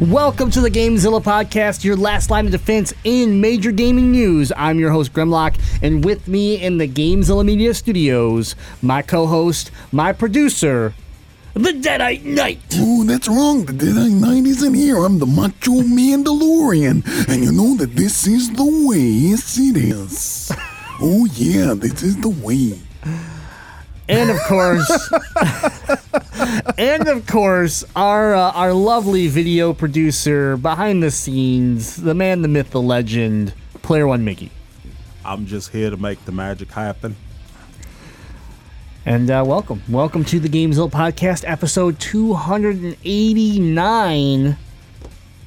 Welcome to the GameZilla podcast, your last line of defense in major gaming news. I'm your host Grimlock, and with me in the GameZilla Media Studios, my co-host, my producer, the Deadite Knight. Oh, that's wrong. The Deadeye Knight isn't here. I'm the Macho Mandalorian. And you know that this is the way. Yes, it is. Oh, yeah, this is the way. And of course, and of course, our uh, our lovely video producer behind the scenes, the man, the myth, the legend, Player One Mickey. I'm just here to make the magic happen. And uh, welcome. Welcome to the Gamezilla Podcast, episode 289.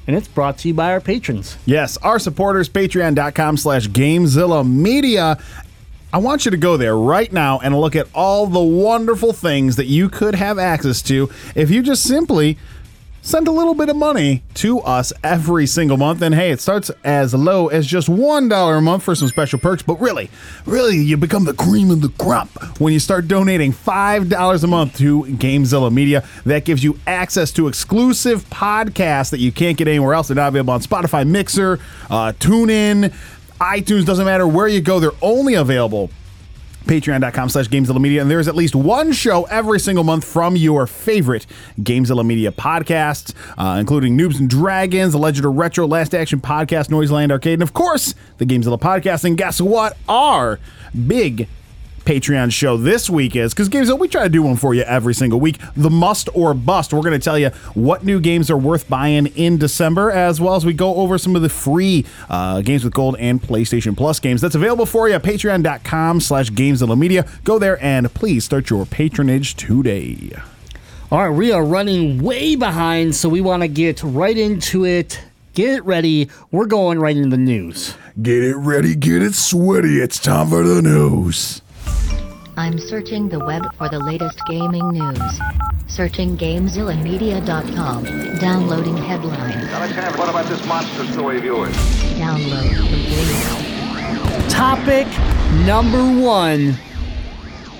And it's brought to you by our patrons. Yes, our supporters, patreon.com slash Gamezilla Media. I want you to go there right now and look at all the wonderful things that you could have access to if you just simply send a little bit of money to us every single month. And hey, it starts as low as just $1 a month for some special perks. But really, really, you become the cream of the crop when you start donating $5 a month to Gamezilla Media. That gives you access to exclusive podcasts that you can't get anywhere else. They're not available on Spotify, Mixer, uh, TuneIn, iTunes. Doesn't matter where you go, they're only available patreon.com slash gamezilla media and there's at least one show every single month from your favorite gamezilla media podcasts uh, including noobs and dragons the legend of retro last action podcast noiseland arcade and of course the gamezilla podcast and guess what our big Patreon show this week is because Games we try to do one for you every single week. The must or bust. We're going to tell you what new games are worth buying in December, as well as we go over some of the free uh, games with gold and PlayStation Plus games. That's available for you at patreon.com slash games media. Go there and please start your patronage today. All right, we are running way behind, so we want to get right into it. Get it ready. We're going right into the news. Get it ready, get it sweaty. It's time for the news. I'm searching the web for the latest gaming news. Searching GameZillaMedia.com. Downloading headlines. Alexander, what about this monster story of yours? Download complete. Topic number one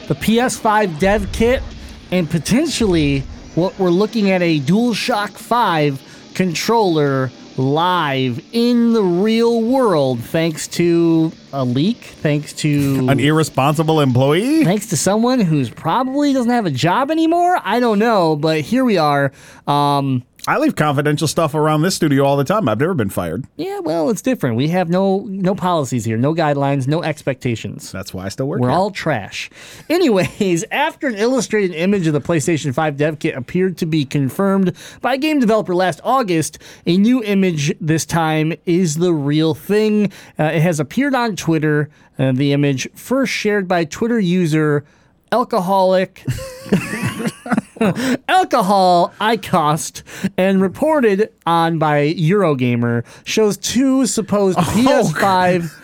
the PS5 dev kit, and potentially what we're looking at a DualShock 5 controller live in the real world thanks to a leak, thanks to An irresponsible employee? thanks to someone who's probably doesn't have a job anymore. I don't know, but here we are. Um, I leave confidential stuff around this studio all the time. I've never been fired. yeah, well, it's different. We have no no policies here, no guidelines, no expectations. That's why I still work We're here. all trash. Anyways, after an illustrated image of the PlayStation 5 dev kit appeared to be confirmed by a game developer last August, a new image this time is the real thing. Uh, it has appeared on Twitter. Uh, the image first shared by Twitter user alcoholic alcohol icost and reported on by Eurogamer shows two supposed PS5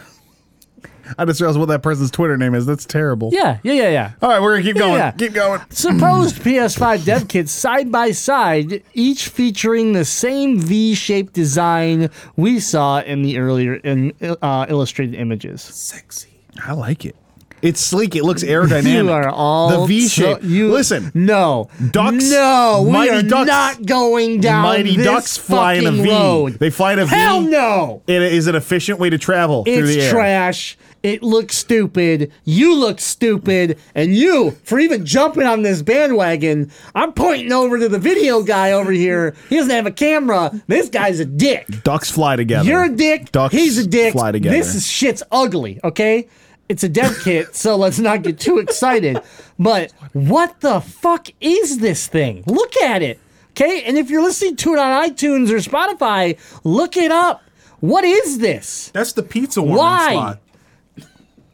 I just realized what that person's Twitter name is. That's terrible. yeah yeah yeah yeah All right, we're gonna keep going. Yeah. Keep going. Supposed PS5 dev kits side by side, each featuring the same V-shaped design we saw in the earlier in, uh, illustrated images. Sexy. I like it. It's sleek. It looks aerodynamic. You are all the V shape. so- you Listen, No, Ducks- No, we Mighty are Ducks- not going down Mighty this Ducks fly in a fucking road. They fly in a V. Hell no. It is an efficient way to travel through the It's air. trash. It looks stupid. You look stupid. And you, for even jumping on this bandwagon, I'm pointing over to the video guy over here. He doesn't have a camera. This guy's a dick. Ducks fly together. You're a dick. Ducks He's a dick. fly together. This is shit's ugly, okay? It's a dev kit, so let's not get too excited. But what the fuck is this thing? Look at it. Okay? And if you're listening to it on iTunes or Spotify, look it up. What is this? That's the pizza warming Why? slot.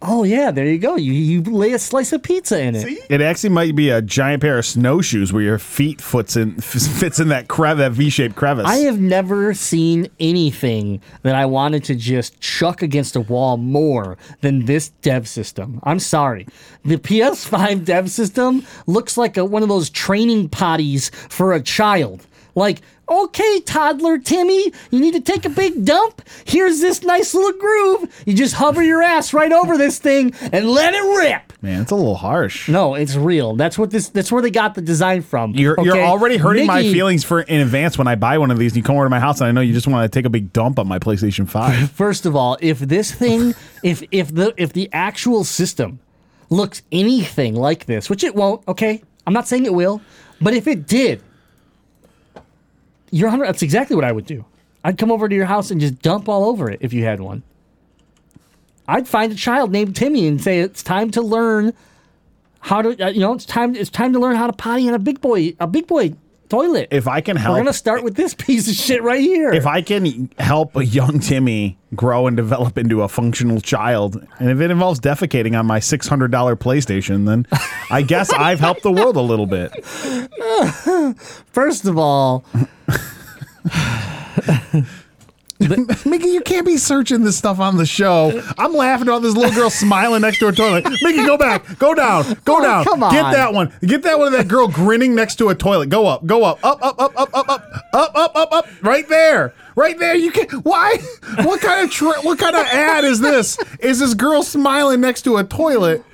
Oh yeah, there you go. You you lay a slice of pizza in it. It actually might be a giant pair of snowshoes where your feet fits in fits in that crev that V-shaped crevice. I have never seen anything that I wanted to just chuck against a wall more than this dev system. I'm sorry. The PS5 dev system looks like a, one of those training potties for a child. Like, okay, toddler Timmy, you need to take a big dump? Here's this nice little groove. You just hover your ass right over this thing and let it rip. Man, it's a little harsh. No, it's real. That's what this. That's where they got the design from. You're, you're already hurting my feelings for in advance when I buy one of these and you come over to my house and I know you just want to take a big dump on my PlayStation 5. First of all, if this thing, if if the if the actual system looks anything like this, which it won't, okay, I'm not saying it will, but if it did, you're 100. That's exactly what I would do. I'd come over to your house and just dump all over it if you had one. I'd find a child named Timmy and say it's time to learn how to, uh, you know, it's time it's time to learn how to potty in a big boy a big boy toilet. If I can help, We're gonna start with this piece of shit right here. if I can help a young Timmy grow and develop into a functional child, and if it involves defecating on my six hundred dollar PlayStation, then I guess I've helped the world a little bit. First of all, Mickey, you can't be searching this stuff on the show. I'm laughing about this little girl smiling next to a toilet. Mickey, go back, go down, go Oh, down. come on. Get that one. Get that one of that girl grinning next to a toilet. Go up, go up, up, up, up, up, up, up, up, up, up, up. Right there. Right there, you can. Why? What kind of tra- what kind of ad is this? Is this girl smiling next to a toilet?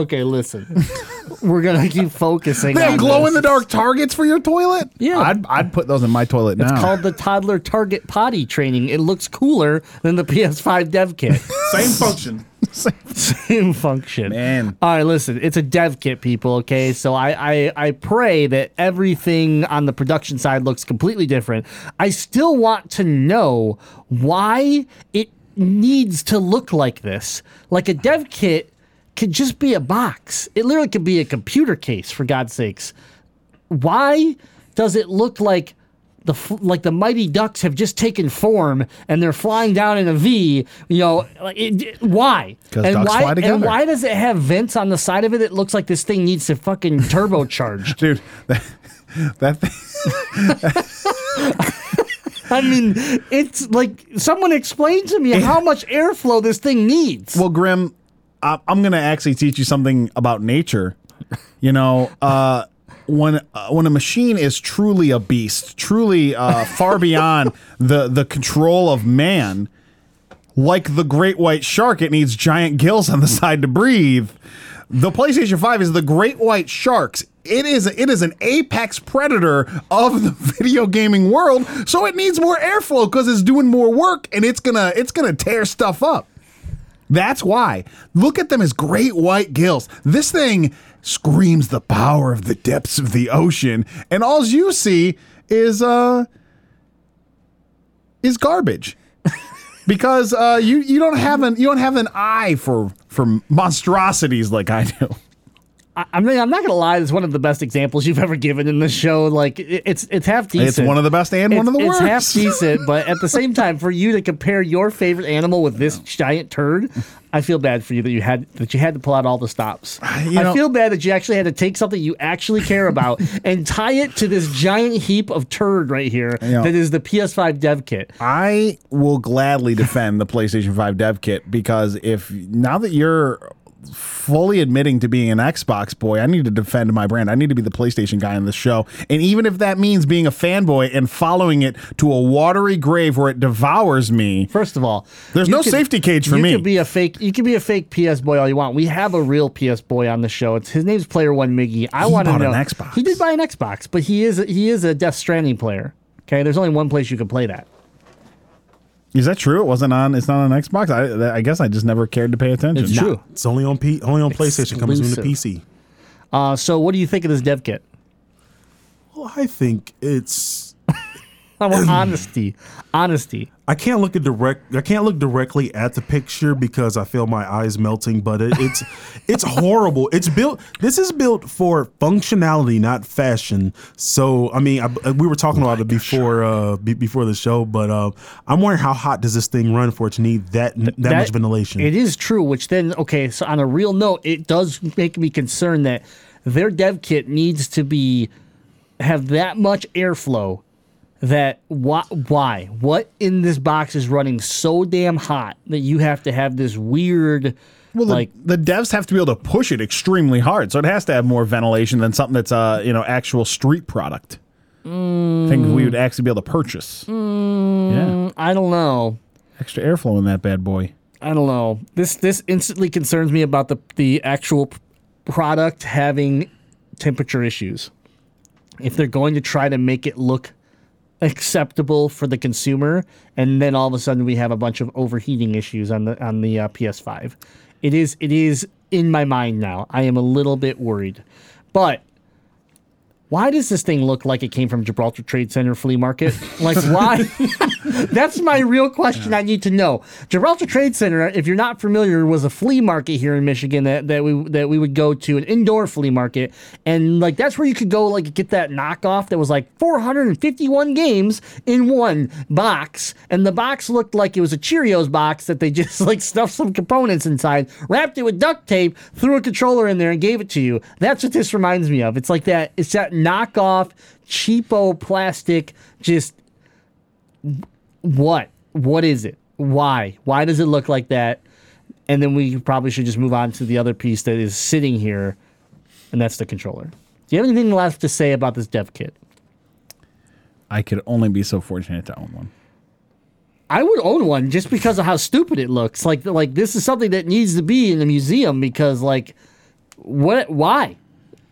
Okay, listen. We're gonna keep focusing. They have on glow this. in the dark targets for your toilet. Yeah. I'd, I'd put those in my toilet now. It's called the toddler target potty training. It looks cooler than the PS5 dev kit. Same function. Same function. Man. All right, listen, it's a dev kit, people, okay? So I, I, I pray that everything on the production side looks completely different. I still want to know why it needs to look like this. Like a dev kit could just be a box. It literally could be a computer case, for God's sakes. Why does it look like the like the mighty ducks have just taken form and they're flying down in a V? You know, like it, why? and ducks why? fly And why does it have vents on the side of it? It looks like this thing needs to fucking turbocharge. Dude, that, that thing. I mean, it's like someone explain to me how much airflow this thing needs. Well, Grim, I'm going to actually teach you something about nature. You know, uh, when uh, when a machine is truly a beast, truly uh, far beyond the the control of man, like the great white shark, it needs giant gills on the side to breathe. The PlayStation 5 is the great white sharks. It is it is an apex predator of the video gaming world, so it needs more airflow because it's doing more work and it's gonna it's gonna tear stuff up. That's why. Look at them as great white gills. This thing screams the power of the depths of the ocean, and all you see is uh is garbage. because uh, you you don't have an you don't have an eye for for monstrosities like I do. I, I mean, I'm not gonna lie. It's one of the best examples you've ever given in this show. Like, it, it's it's half decent. It's one of the best and one of the it's worst. half decent, but at the same time, for you to compare your favorite animal with this giant turd, I feel bad for you that you had that you had to pull out all the stops. You I feel bad that you actually had to take something you actually care about and tie it to this giant heap of turd right here know- that is the PS5 dev kit. I will gladly defend the PlayStation 5 dev kit because if now that you're fully admitting to being an Xbox boy, I need to defend my brand. I need to be the PlayStation guy on this show. And even if that means being a fanboy and following it to a watery grave where it devours me, First of all, There's no safety cage for you me. You could be a fake. You could be a fake PS boy all you want. We have a real PS boy on the show. It's his name's Player One Miggy. I want to know. an Xbox. He did buy an Xbox, but he is he is a Death Stranding player. Okay, there's only one place you can play that. Is that true? It wasn't on. It's not on Xbox. I, I guess I just never cared to pay attention. It's true. It's only on P, only on PlayStation. Comes in the PC. Uh, so what do you think of this dev kit? Well, I think it's. I want honesty. Honesty. I can't look at direct. I can't look directly at the picture because I feel my eyes melting. But it, it's it's horrible. It's built. This is built for functionality, not fashion. So I mean, I, we were talking about it before uh, be, before the show. But uh, I'm wondering how hot does this thing run for it to need that that, much ventilation? It is true. Which then, okay. So on a real note, it does make me concerned that their dev kit needs to be have that much airflow that why, why what in this box is running so damn hot that you have to have this weird Well, the, like the devs have to be able to push it extremely hard, so it has to have more ventilation than something that's uh you know actual street product. Things we would actually be able to purchase. Yeah, I don't know. extra airflow in that bad boy. I don't know. This this instantly concerns me about the the actual product having temperature issues. If they're going to try to make it look acceptable for the consumer, and then all of a sudden we have a bunch of overheating issues on the on the uh, PS5, it is it is in my mind now. I am a little bit worried, but why does this thing look like it came from Gibraltar Trade Center flea market? Like why? That's my real question I need to know. Gibraltar Trade Center, if you're not familiar, was a flea market here in Michigan that, that we that we would go to, an indoor flea market. And like that's where you could go like get that knockoff that was like 451 games in one box. And the box looked like it was a Cheerios box that they just like stuffed some components inside, wrapped it with duct tape, threw a controller in there and gave it to you. That's what this reminds me of. It's like that it's that knockoff cheapo plastic just what? What is it? Why? Why does it look like that? And then we probably should just move on to the other piece that is sitting here, and that's the controller. Do you have anything left to say about this dev kit? I could only be so fortunate to own one. I would own one just because of how stupid it looks. Like like this is something that needs to be in a museum because like what? Why?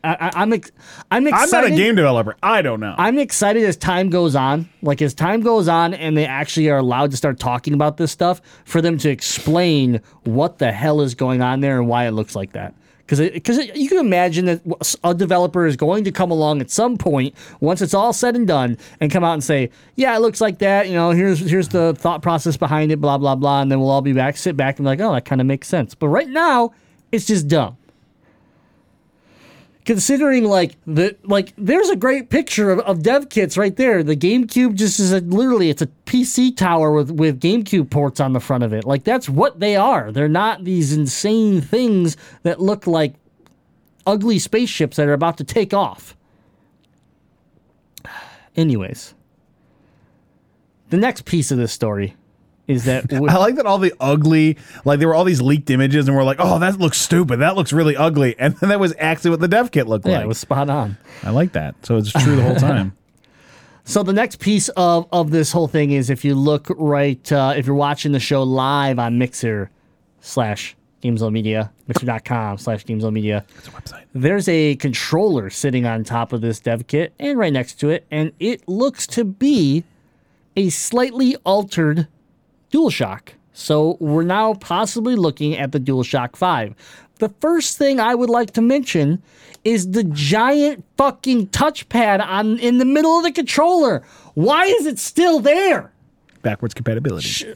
I, I'm ex- I'm I'm not a game developer. I don't know. I'm excited as time goes on. Like as time goes on and they actually are allowed to start talking about this stuff for them to explain what the hell is going on there and why it looks like that. Because because you can imagine that a developer is going to come along at some point once it's all said and done and come out and say, yeah, it looks like that. You know, here's here's the thought process behind it, blah blah blah, and then we'll all be back, sit back, and be like, oh, that kind of makes sense. But right now, it's just dumb considering like the like there's a great picture of, of dev kits right there. The gamecube just is a, literally it's a pc tower with with gamecube ports on the front of it. Like that's what they are. They're not these insane things that look like ugly spaceships that are about to take off. Anyways the next piece of this story is that I like that all the ugly, like there were all these leaked images, and we're like, oh, that looks stupid. That looks really ugly. And then that was actually what the dev kit looked yeah like. it was spot on I like that. So it's true the whole time. So the next piece of, of this whole thing is if you look right, uh, if you're watching the show live on Mixer slash Gamezilla Media, mixer.com slash Gamezilla Media, It's a website. there's a controller sitting on top of this dev kit and right next to it, and it looks to be a slightly altered DualShock. So we're now possibly looking at the DualShock 5. The first thing I would like to mention is the giant fucking touchpad on in the middle of the controller. Why is it still there? Backwards compatibility.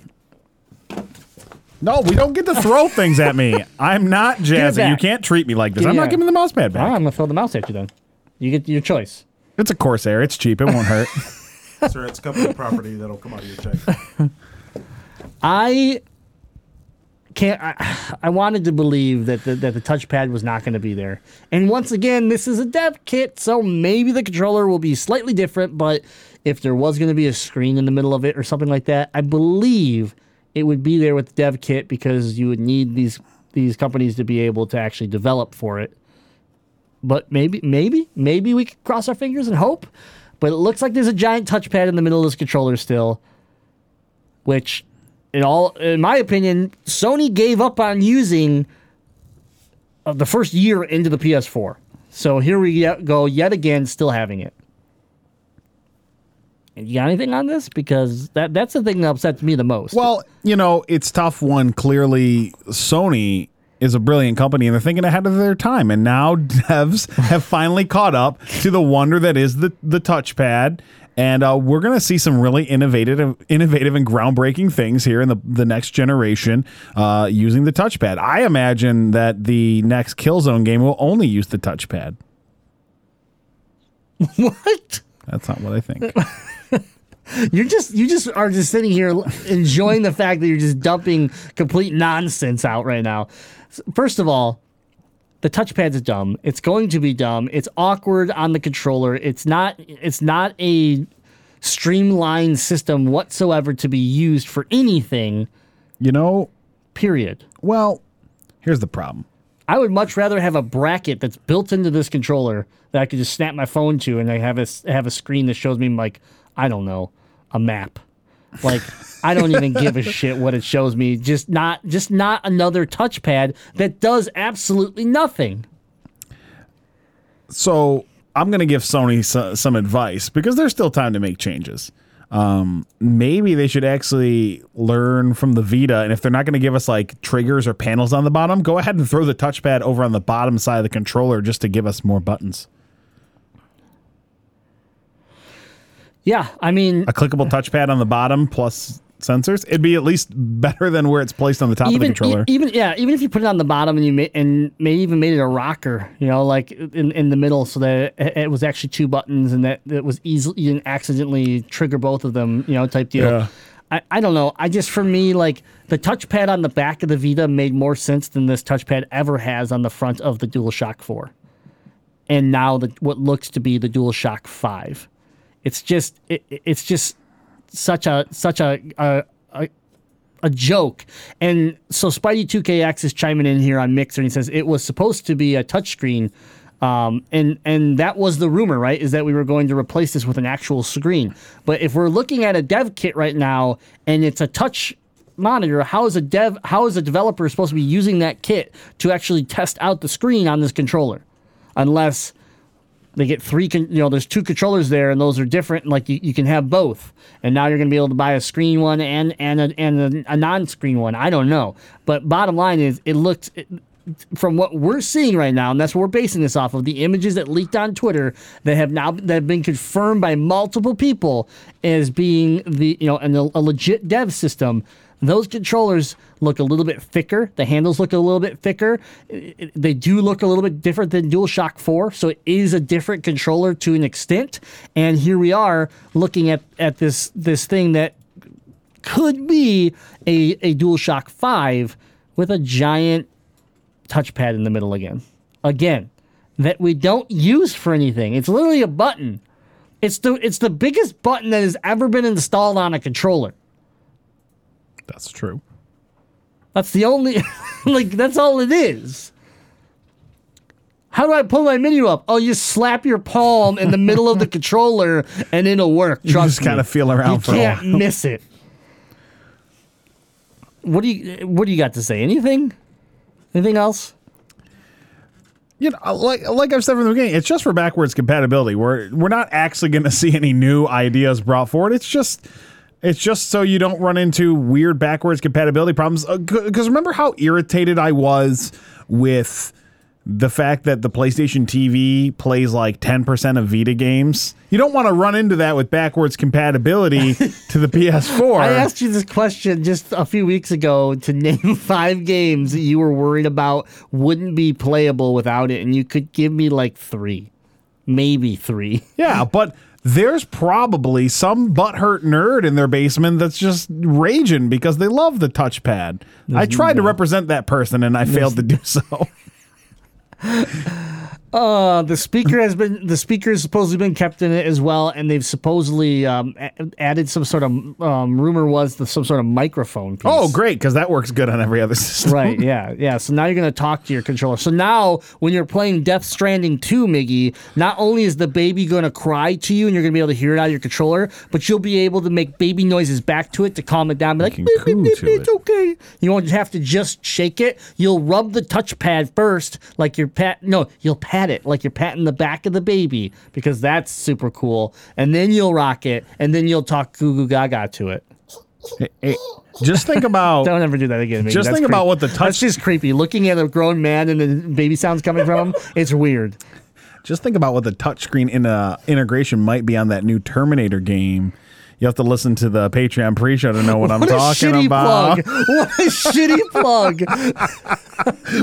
No, we don't get to throw things at me. I'm not Jazzy. You can't treat me like this. Give I'm not that. giving the mouse pad All right, back. I'm gonna throw the mouse at you then. You get your choice. It's a Corsair. It's cheap. It won't hurt. Sir, it's company property that'll come out of your check. I can't. I, I wanted to believe that the, that the touchpad was not going to be there. And once again, this is a dev kit, so maybe the controller will be slightly different. But if there was going to be a screen in the middle of it or something like that, I believe it would be there with the dev kit because you would need these these companies to be able to actually develop for it. But maybe, maybe, maybe we could cross our fingers and hope. But it looks like there's a giant touchpad in the middle of this controller still which in all in my opinion sony gave up on using uh, the first year into the ps4 so here we go yet again still having it you got anything on this because that that's the thing that upsets me the most well, you know, it's tough one. clearly Sony is a brilliant company and they're thinking ahead of their time. And now devs have finally caught up to the wonder that is the, the touchpad. And uh, we're going to see some really innovative, innovative and groundbreaking things here in the, the next generation uh, using the touchpad. I imagine that the next Killzone game will only use the touchpad. What? That's not what I think. You're just you just are just sitting here enjoying the fact that you're just dumping complete nonsense out right now. First of all, the touchpad's dumb. It's going to be dumb. It's awkward on the controller. It's not it's not a streamlined system whatsoever to be used for anything. you know, Period. well, here's the problem. I would much rather have a bracket that's built into this controller that I could just snap my phone to, and I have a have a screen that shows me like I don't know a map. Like I don't even give a shit what it shows me. Just not just not another touchpad that does absolutely nothing. So I'm going to give Sony so, some advice because there's still time to make changes. Um, maybe they should actually learn from the Vita, and if they're not going to give us like triggers or panels on the bottom, go ahead and throw the touchpad over on the bottom side of the controller just to give us more buttons. Yeah, I mean A clickable touchpad on the bottom plus sensors. It'd be at least better than where it's placed on the top of the controller. e- even yeah, even if you put it on the bottom and you ma- and maybe even made it a rocker, you know, like in, in the middle, so that it, it was actually two buttons and that it was easily you didn't accidentally trigger both of them, you know, type deal. Yeah. I, I don't know. I just for me like the touchpad on the back of the Vita made more sense than this touchpad ever has on the front of the DualShock Four, and now the what looks to be the DualShock Five. It's just it, it's just such a such a, a, a a joke. And so Spidey 2KX is chiming in here on Mixer and he says it was supposed to be a touchscreen. Um, and and that was the rumor, right? Is that we were going to replace this with an actual screen. But if we're looking at a dev kit right now and it's a touch monitor, how is a dev how is a developer supposed to be using that kit to actually test out the screen on this controller? Unless they get three con- you know there's two controllers there and those are different like you, you can have both. And now you're going to be able to buy a screen one and and a, and a, a non-screen one. I don't know. But bottom line is it looked it, from what we're seeing right now and that's what we're basing this off of the images that leaked on twitter that have now that have been confirmed by multiple people as being the you know and a, a legit dev system those controllers look a little bit thicker. The handles look a little bit thicker. They do look a little bit different than DualShock 4, so it is a different controller to an extent. And here we are looking at, at this this thing that could be a, a DualShock 5 with a giant touchpad in the middle again. Again, that we don't use for anything. It's literally a button. It's the it's the biggest button that has ever been installed on a controller. That's true. That's the only, like, that's all it is. How do I pull my menu up? Oh, you slap your palm in the middle of the controller and it'll work. Trust You just kind of feel around You for a can't while. miss it. What do you What do you got to say? Anything? Anything else? You know, like like I've said from the beginning, it's just for backwards compatibility. We're we're not actually going to see any new ideas brought forward. It's just it's just so you don't run into weird backwards compatibility problems. Uh, because remember how irritated I was with the fact that the PlayStation TV plays like 10% of Vita games. You don't want to run into that with backwards compatibility to the PS4. I asked you this question just a few weeks ago to name five games that you were worried about wouldn't be playable without it, and you could give me like three, maybe three. Yeah, but there's probably some butthurt nerd in their basement that's just raging because they love the touchpad. I tried to represent that person and I failed to do so. Uh, the speaker has been the speaker has supposedly been kept in it as well, and they've supposedly um, a- added some sort of um, rumor was the, some sort of microphone piece. Oh, great, because that works good on every other system. Right, yeah, yeah. So now you're going to talk to your controller. So now, when you're playing Death Stranding 2, Miggy, not only is the baby going to cry to you and you're going to be able to hear it out of your controller, but you'll be able to make baby noises back to it to calm it down. Be like, can "Beep, beep, beep, to it's okay. You won't have to just shake it. You'll rub the touchpad first, like you're pat. No, you'll pat it like you're patting the back of the baby because that's super cool. And then you'll rock it, and then you'll talk goo goo gaga to it. Hey, hey, just think about Don't ever do that again. Maybe. Just That's think about what the That's touch- just creepy. Looking at a grown man and the baby sounds coming from him, it's weird. just think about what the touchscreen in a integration might be on that new Terminator game. You have to listen to the Patreon pre-show to know what I'm What a talking shitty about. plug. What a shitty plug.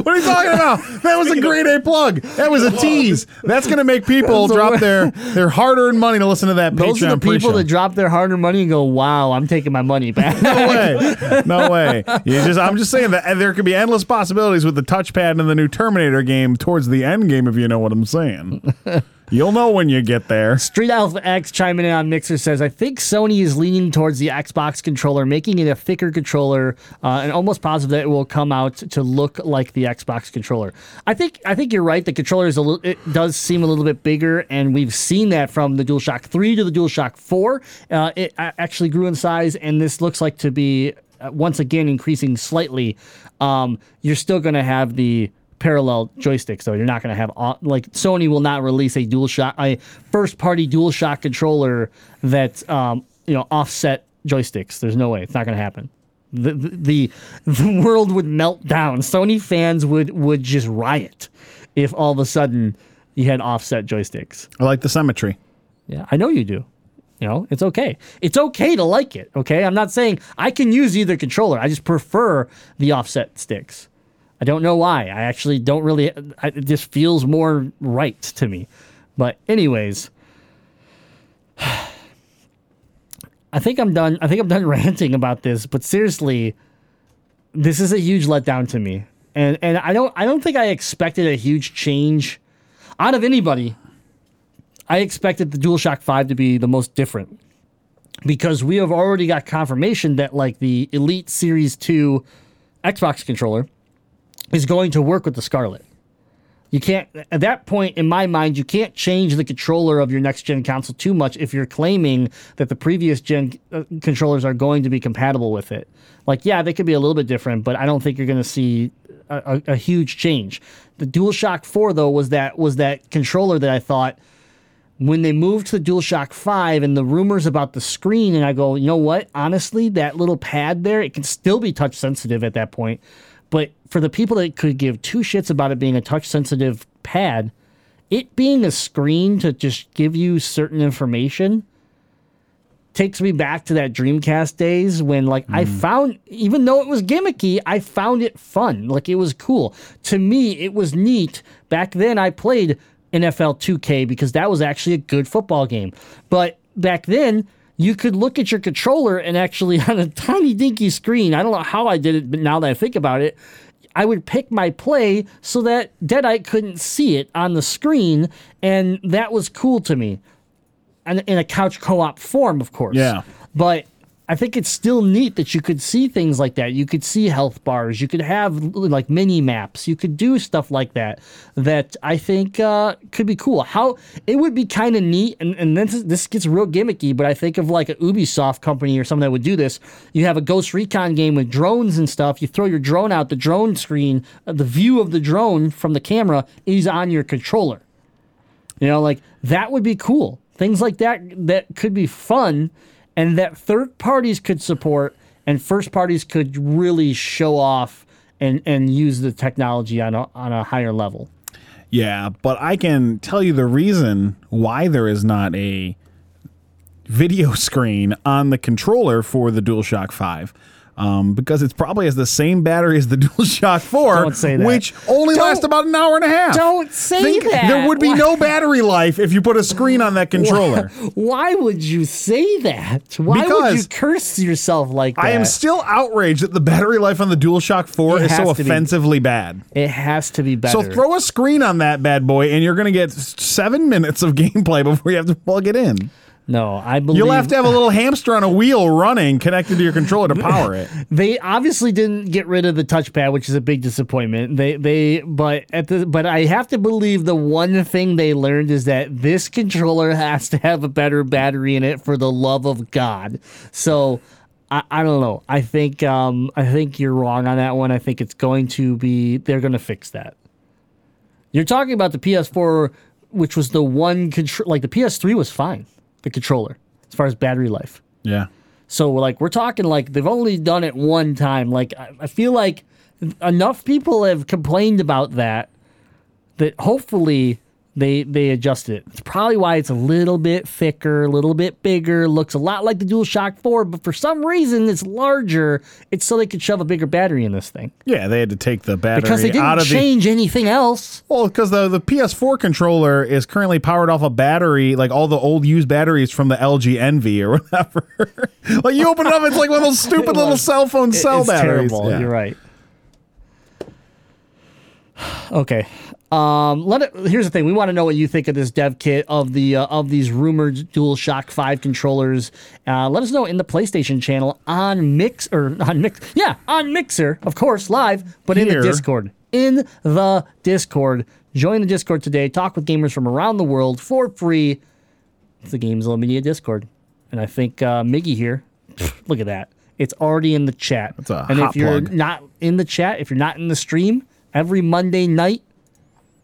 What are you talking about? That was a great A plug. That was a tease. That's going to make people That's drop their their hard-earned money to listen to that Those Patreon are the people pre-show. that drop their hard-earned money and go, "Wow, I'm taking my money back." no way. No way. You just I'm just saying that there could be endless possibilities with the touchpad in the new Terminator game towards the end game if you know what I'm saying. You'll know when you get there. Street Alpha X chiming in on Mixer says, I think Sony is leaning towards the Xbox controller, making it a thicker controller, uh, and almost positive that it will come out to look like the Xbox controller. I think I think you're right. The controller is a little, it does seem a little bit bigger, and we've seen that from the DualShock 3 to the DualShock 4. Uh, it actually grew in size, and this looks like to be uh, once again increasing slightly. Um, you're still going to have the parallel joysticks though. You're not going to have all, like Sony will not release a DualShock a first party DualShock controller that um, you know offset joysticks. There's no way. It's not going to happen. The, the the the world would melt down. Sony fans would would just riot if all of a sudden you had offset joysticks. I like the symmetry. Yeah, I know you do. You know, it's okay. It's okay to like it. Okay, I'm not saying I can use either controller. I just prefer the offset sticks. I don't know why. I actually don't really. I, it just feels more right to me. But anyways, I think I'm done. I think I'm done ranting about this. But seriously, this is a huge letdown to me. And and I don't I don't think I expected a huge change out of anybody I expected the DualShock 5 to be the most different because we have already got confirmation that like the Elite Series 2 Xbox controller is going to work with the Scarlett. You can't at that point in my mind you can't change the controller of your next gen console too much if you're claiming that the previous gen uh, controllers are going to be compatible with it. Like yeah, they could be a little bit different, but I don't think you're going to see a, a, a huge change. The DualShock 4 though was that was that controller that I thought when they moved to the DualShock 5 and the rumors about the screen, and I go, you know what? Honestly, that little pad there, it can still be touch sensitive at that point. But for the people that could give two shits about it being a touch sensitive pad, it being a screen to just give you certain information takes me back to that Dreamcast days when like I mm. found even though it was gimmicky, I found it fun. Like it was cool. To me, it was neat. Back then I played NFL 2K because that was actually a good football game. But back then you could look at your controller and actually on a tiny dinky screen. I don't know how I did it, but now that I think about it, I would pick my play so that Deadite couldn't see it on the screen, and that was cool to me and in a couch co-op form, of course. Yeah. But I think it's still neat that you could see things like that. You could see health bars. You could have like mini maps. You could do stuff like that. That I think uh, could be cool. How it would be kind of neat, and and this is- this gets real gimmicky. But I think of like a Ubisoft company or something that would do this. You have a Ghost Recon game with drones and stuff. You throw your drone out. The drone screen, uh, the view of the drone from the camera is on your controller. You know, like that would be cool. Things like that that could be fun and that third parties could support and first parties could really show off and, and use the technology on a, on a higher level. Yeah, but I can tell you the reason why there is not a video screen on the controller for the DualShock 5. Um, because it's probably has the same battery as the DualShock 4, Don't say that. which only Don't- lasts about an hour and a half. don't say Think that. There would be Why- no battery life if you put a screen on that controller. Why would you say that? Why would you Because curse yourself like that? I am still outraged that the battery life on the DualShock 4 It is so to be. offensively bad. it has to be better. So throw a screen on that bad boy, and you're going to get seven minutes of gameplay before you have to plug it in. No, I believe You'll have to have a little hamster on a wheel running connected to your controller to power it. They obviously didn't get rid of the touchpad, which is a big disappointment. They they but at the but I have to believe the one thing they learned is that this controller has to have a better battery in it for the love of God. So I, I don't know. I think um I think you're wrong on that one. I think it's going to be they're going to fix that. You're talking about the PS4, which was the one control. Like the PS3 was fine, the controller as far as battery life. Yeah. So like we're talking like they've only done it one time. Like I, I feel like enough people have complained about that that hopefully they they adjusted it. It's probably why it's a little bit thicker, a little bit bigger, looks a lot like the DualShock 4, but for some reason it's larger. It's so they could shove a bigger battery in this thing. Yeah, they had to take the battery Because they didn't of the change anything else. Well, because the, the PS4 controller is currently powered off a battery, like all the old used batteries from the LG Envy or whatever. like you open it up, it's like one of those stupid little cell phone It- cell it's batteries. terrible. Yeah. You're right. Okay. Um, let it, here's the thing. We want to know what you think of this dev kit of the uh, of these rumored DualShock Five controllers. Uh, let us know in the PlayStation channel on Mix or on Mix. Yeah, on Mixer, of course, live, but in the Discord. In the Discord. Join the Discord today. Talk with gamers from around the world for free. It's the Gamezilla Media Discord, and I think uh, Miggy here. Look at that. It's already in the chat. And if you're plug. not in the chat, if you're not in the stream, every Monday night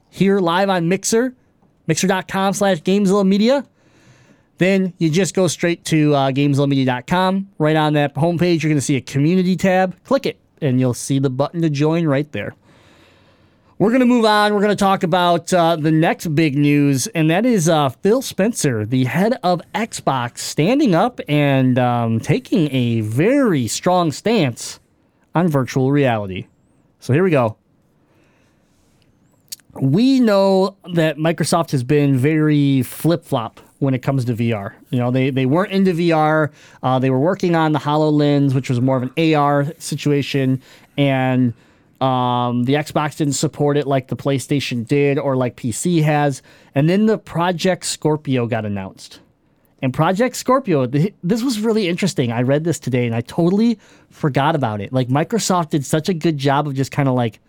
here live on Mixer, mixer.com slash Gamezilla Media, then you just go straight to uh, GamezillaMedia.com. Right on that homepage, you're going to see a community tab. Click it, and you'll see the button to join right there. We're going to move on. We're going to talk about uh, the next big news, and that is uh, Phil Spencer, the head of Xbox, standing up and um, taking a very strong stance on virtual reality. So here we go. We know that Microsoft has been very flip flop when it comes to VR. You know, they, they weren't into VR. Uh, they were working on the HoloLens, which was more of an AR situation, and um, the Xbox didn't support it like the PlayStation did or like PC has. And then the Project Scorpio got announced. And Project Scorpio, th- this was really interesting. I read this today and I totally forgot about it. Like Microsoft did such a good job of just kind of like,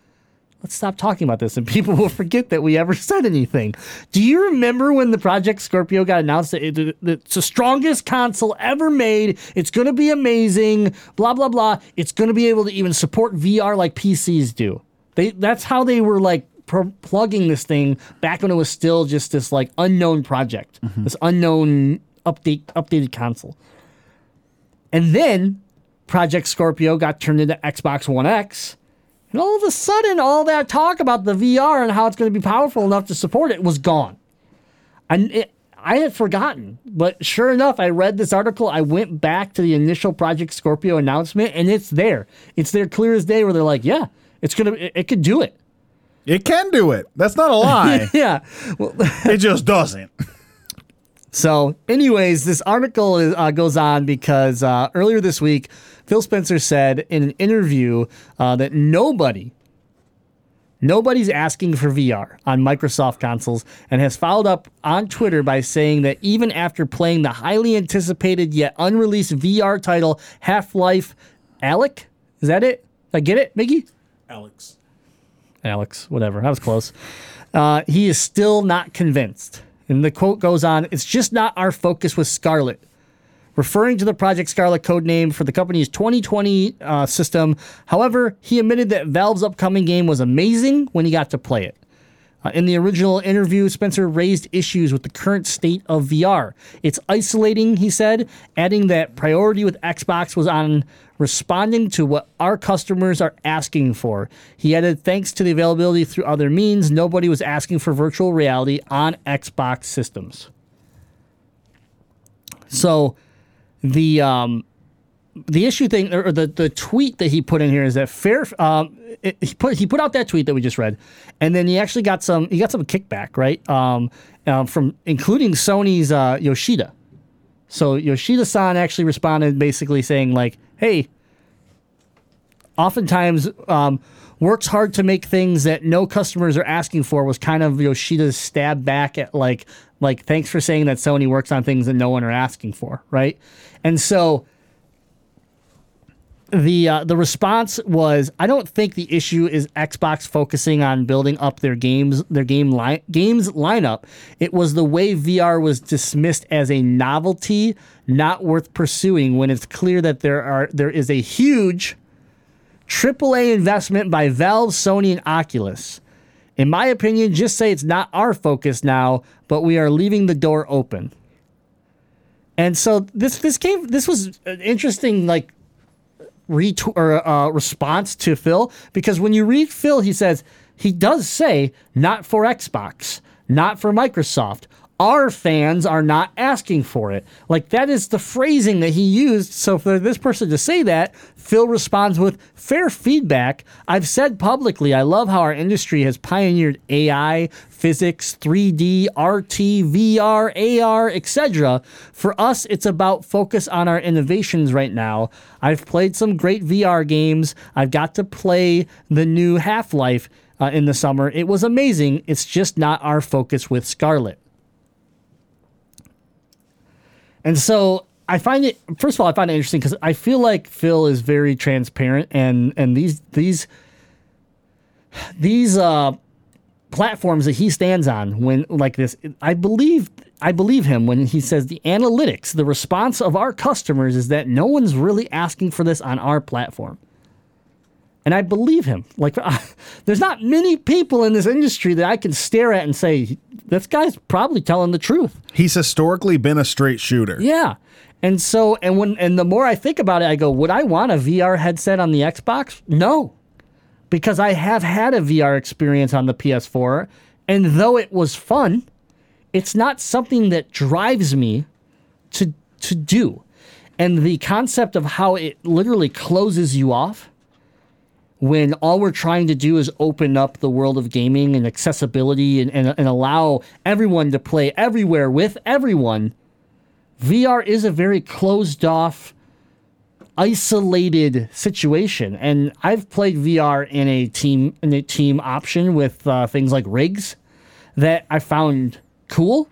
let's stop talking about this and people will forget that we ever said anything. Do you remember when the Project Scorpio got announced that it, it's the strongest console ever made? It's going to be amazing, blah, blah, blah. It's going to be able to even support VR like PCs do. They, that's how they were like pro- plugging this thing back when it was still just this like unknown project, mm-hmm. this unknown update updated console. And then Project Scorpio got turned into Xbox One X. And all of a sudden, all that talk about the VR and how it's going to be powerful enough to support it was gone. And it, I had forgotten, but sure enough, I read this article. I went back to the initial Project Scorpio announcement, and it's there. It's there clear as day. Where they're like, "Yeah, it's gonna, it, it could do it." It can do it. That's not a lie. Yeah. Well, it just doesn't. So, anyways, this article is, uh, goes on because uh, earlier this week, Phil Spencer said in an interview uh, that nobody, nobody's asking for VR on Microsoft consoles, and has followed up on Twitter by saying that even after playing the highly anticipated yet unreleased VR title Half Life, Alec, is that it? Did I get it, Miggy? Alex. Alex, whatever. That was close. Uh, he is still not convinced. And the quote goes on It's just not our focus with Scarlett. Referring to the Project Scarlett codename for the company's 2020 uh, system. However, he admitted that Valve's upcoming game was amazing when he got to play it. Uh, in the original interview, Spencer raised issues with the current state of VR. It's isolating, he said, adding that priority with Xbox was on responding to what our customers are asking for. He added, thanks to the availability through other means, nobody was asking for virtual reality on Xbox systems. So, the um, the issue thing or the, the tweet that he put in here is that fair um it, he put he put out that tweet that we just read and then he actually got some he got some kickback right? Um, um from including Sony's uh, Yoshida. So Yoshida-san actually responded basically saying like hey oftentimes um, works hard to make things that no customers are asking for was kind of Yoshida's stab back at like like thanks for saying that Sony works on things that no one are asking for right and so the uh, the response was I don't think the issue is Xbox focusing on building up their games their game line games lineup. It was the way VR was dismissed as a novelty, not worth pursuing when it's clear that there are there is a huge AAA investment by Valve, Sony, and Oculus. In my opinion, just say it's not our focus now, but we are leaving the door open. And so this this came this was an interesting like retweet or uh, response to Phil because when you read Phil, he says he does say not for Xbox, not for Microsoft. Our fans are not asking for it. Like that is the phrasing that he used. So for this person to say that, Phil responds with fair feedback. I've said publicly, I love how our industry has pioneered AI, physics, 3D, RT, VR, AR, etc. For us, it's about focus on our innovations right now. I've played some great VR games. I've got to play the new Half Life uh, in the summer. It was amazing. It's just not our focus with Scarlett. And so I find it first of all I find it interesting because I feel like Phil is very transparent and and these these these uh platforms that he stands on when like this I believe I believe him when he says the analytics the response of our customers is that no one's really asking for this on our platform. And I believe him. Like, there's not many people in this industry that I can stare at and say, this guy's probably telling the truth. He's historically been a straight shooter. Yeah. And so, and when, and the more I think about it, I go, would I want a VR headset on the Xbox? No. Because I have had a VR experience on the PS4. And though it was fun, it's not something that drives me to, to do. And the concept of how it literally closes you off when all we're trying to do is open up the world of gaming and accessibility and, and, and allow everyone to play everywhere with everyone, VR is a very closed off, isolated situation. And I've played VR in a team in a team option with uh, things like rigs that I found cool.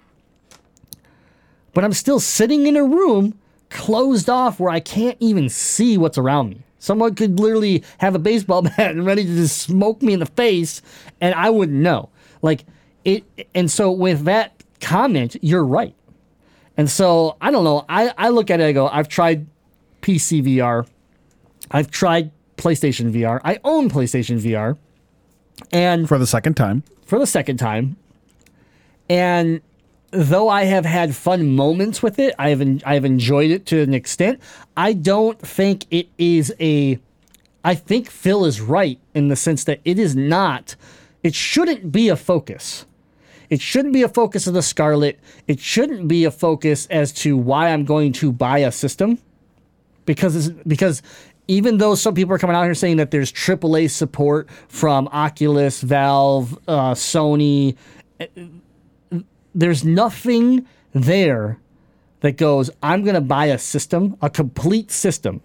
But I'm still sitting in a room closed off where I can't even see what's around me. Someone could literally have a baseball bat and ready to just smoke me in the face, and I wouldn't know. Like it, and so with that comment, you're right. And so I don't know. I, I look at it. I go. I've tried PC VR. I've tried PlayStation VR. I own PlayStation VR, and For the second time. for the second time. And though I have had fun moments with it, I have en- I have enjoyed it to an extent. I don't think it is a. I think Phil is right in the sense that it is not. It shouldn't be a focus. It shouldn't be a focus of the Scarlett. It shouldn't be a focus as to why I'm going to buy a system, because because even though some people are coming out here saying that there's AAA support from Oculus, Valve, uh, Sony, there's nothing there that goes, I'm going to buy a system, a complete system,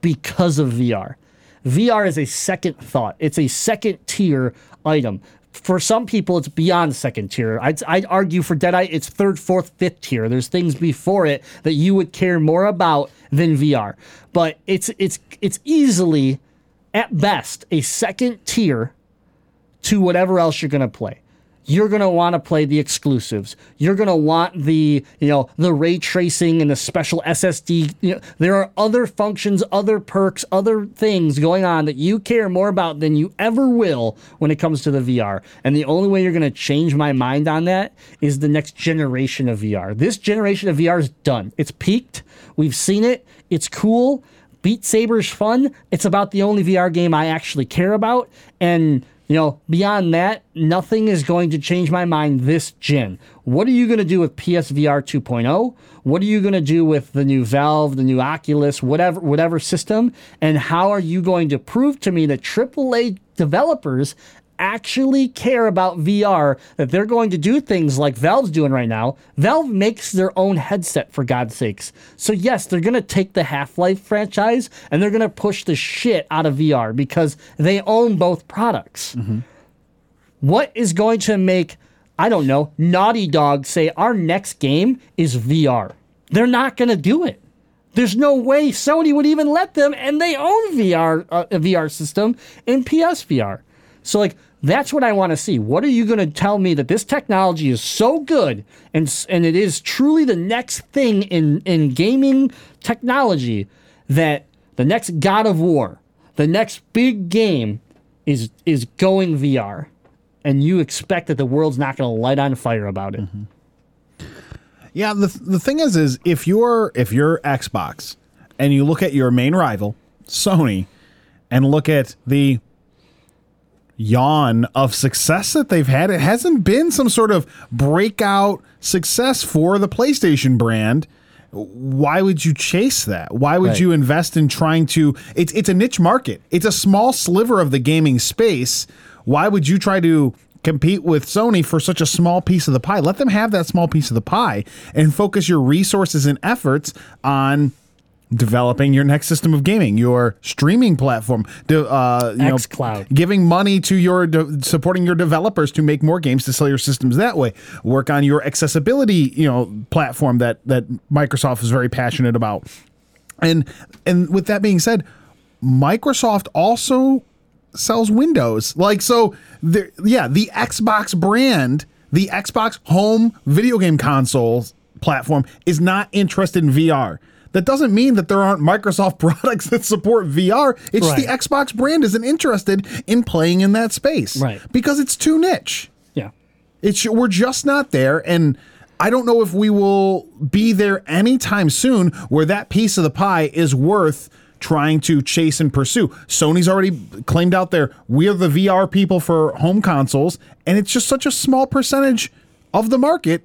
because of VR. VR is a second thought, it's a second tier item. For some people, it's beyond second tier. I'd, I'd argue for Deadeye, it's third, fourth, fifth tier. There's things before it that you would care more about than VR. But it's it's it's easily, at best, a second tier to whatever else you're going to play. You're going to want to play the exclusives. You're going to want the, you know, the ray tracing and the special SSD. You know, there are other functions, other perks, other things going on that you care more about than you ever will when it comes to the VR. And the only way you're going to change my mind on that is the next generation of VR. This generation of VR is done. It's peaked. We've seen it. It's cool. Beat Saber's fun. It's about the only VR game I actually care about. And you know, beyond that, nothing is going to change my mind this gen. What are you going to do with PSVR 2.0? What are you going to do with the new Valve, the new Oculus, whatever whatever system? And how are you going to prove to me that AAA developers actually care about VR, that they're going to do things like Valve's doing right now. Valve makes their own headset, for God's sakes. So, yes, they're going to take the Half Life franchise and they're going to push the shit out of VR because they own both products. What is going to make, I don't know, Naughty Dog say our next game is VR? They're not going to do it. There's no way Sony would even let them, and they own VR uh, a VR system in PSVR. So like that's what I want to see. What are you going to tell me that this technology is so good and and it is truly the next thing in in gaming technology that the next God of War, the next big game is is going VR and you expect that the world's not going to light on fire about it. Mm-hmm. Yeah, the the thing is, is if you're if you're Xbox and you look at your main rival, Sony, and look at the yawn of success that they've had, it hasn't been some sort of breakout success for the PlayStation brand. Why would you chase that? Why would Right. you invest in trying to? It's it's a niche market. It's a small sliver of the gaming space. Why would you try to compete with Sony for such a small piece of the pie? Let them have that small piece of the pie and focus your resources and efforts on developing your next system of gaming, your streaming platform, uh, you know, giving money to your de- supporting your developers to make more games to sell your systems that way. Work on your accessibility, you know, platform that that Microsoft is very passionate about. And and with that being said, Microsoft also sells Windows. Like so there yeah, the Xbox brand, the Xbox home video game consoles platform is not interested in VR. That doesn't mean that there aren't Microsoft products that support VR. It's just the Xbox brand isn't interested in playing in that space. Right. Because it's too niche. Yeah. It's we're just not there, and I don't know if we will be there anytime soon where that piece of the pie is worth trying to chase and pursue. Sony's already claimed out there we are the VR people for home consoles, and it's just such a small percentage of the market.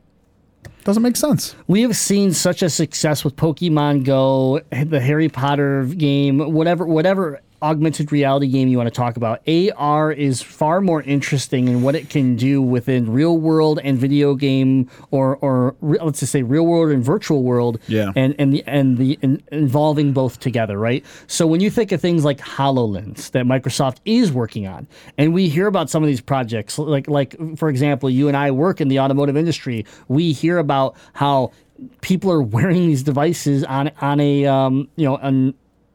Doesn't make sense. We have seen such a success with Pokemon Go, the Harry Potter game, whatever whatever augmented reality game you want to talk about. AR is far more interesting in what it can do within real world and video game or or let's just say real world and virtual world. Yeah. And and the and the in, involving both together, right? So when you think of things like HoloLens that Microsoft is working on, and we hear about some of these projects, like like for example, you and I work in the automotive industry, we hear about how people are wearing these devices on on a um, you know on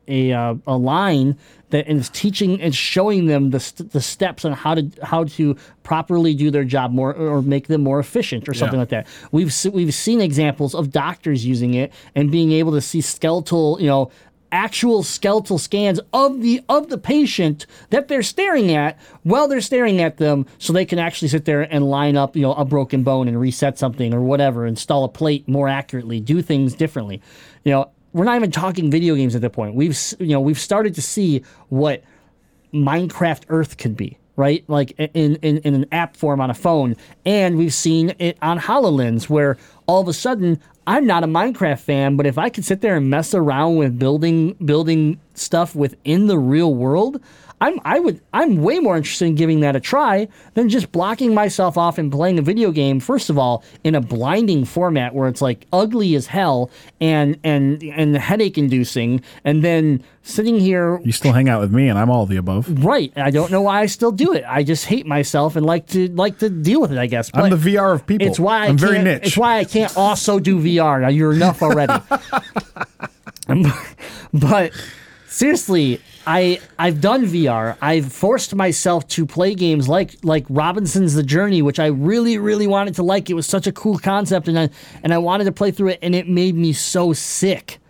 a uh, a line that is teaching and showing them the, st- the steps on how to how to properly do their job more or make them more efficient or something Yeah. like that. We've se- we've seen examples of doctors using it and being able to see skeletal, you know, actual skeletal scans of the of the patient that they're staring at while they're staring at them so they can actually sit there and line up, you know, a broken bone and reset something or whatever, install a plate more accurately, do things differently. You know, we're not even talking video games at that point. We've you know, we've started to see what Minecraft Earth could be, right? Like in, in, in an app form on a phone. And we've seen it on HoloLens where all of a sudden I'm not a Minecraft fan, but if I could sit there and mess around with building building stuff within the real world, I'm I would I'm way more interested in giving that a try than just blocking myself off and playing a video game. First of all, in a blinding format where it's like ugly as hell and and and headache inducing, and then sitting here You still hang out with me, and I'm all the above. Right. I don't know why I still do it. I just hate myself and like to like to deal with it. I guess. I'm the VR of people. It's why I I'm very niche. It's why I can't also do VR. Now you're enough already. but seriously, I I've done VR. I've forced myself to play games like like Robinson's The Journey, which I really really wanted to like. It was such a cool concept, and I and I wanted to play through it, and it made me so sick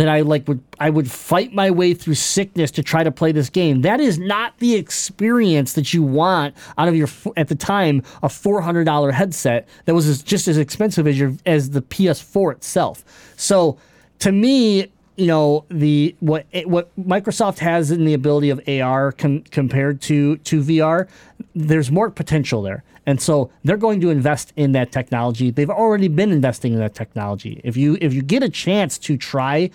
that I like would I would fight my way through sickness to try to play this game. That is not the experience that you want out of your at the time a four hundred dollar headset that was just as expensive as your as the PS4 itself. So to me, you know the what it, what Microsoft has in the ability of AR com- compared to to VR, there's more potential there. And so they're going to invest in that technology. They've already been investing in that technology. If you if you get a chance to try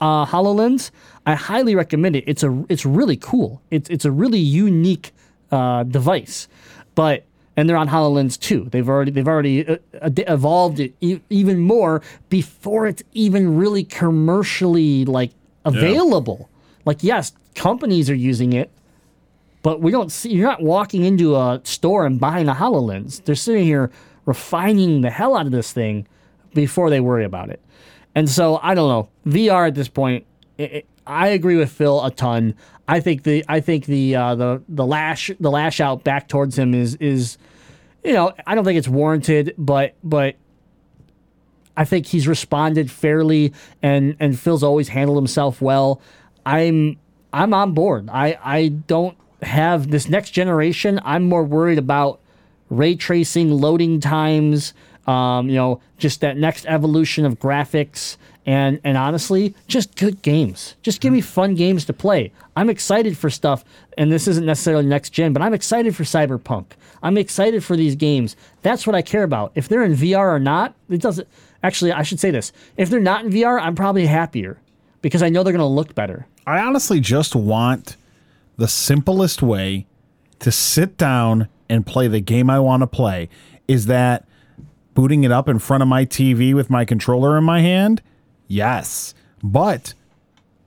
uh, Hololens, I highly recommend it. It's a it's really cool. It's it's a really unique uh, device, but and they're on HoloLens 2. They've already they've already uh, ad- evolved it e- even more before it's even really commercially like available. Like yes, companies are using it, but we don't see you're not walking into a store and buying a HoloLens. They're sitting here refining the hell out of this thing before they worry about it. And so I don't know. VR at this point, it, it- I agree with Phil a ton. I think the I think the uh, the the lash the lash out back towards him is is you know I don't think it's warranted, but but I think he's responded fairly, and and Phil's always handled himself well. I'm I'm on board. I I don't have this next generation. I'm more worried about ray tracing, loading times, Um, you know, just that next evolution of graphics and and honestly, just good games. Just give me fun games to play. I'm excited for stuff, and this isn't necessarily next gen, but I'm excited for Cyberpunk. I'm excited for these games. That's what I care about. If they're in VR or not, it doesn't. Actually, I should say this: if they're not in VR, I'm probably happier because I know they're going to look better. I honestly just want the simplest way to sit down and play the game I want to play. Is that booting it up in front of my TV with my controller in my hand? Yes. But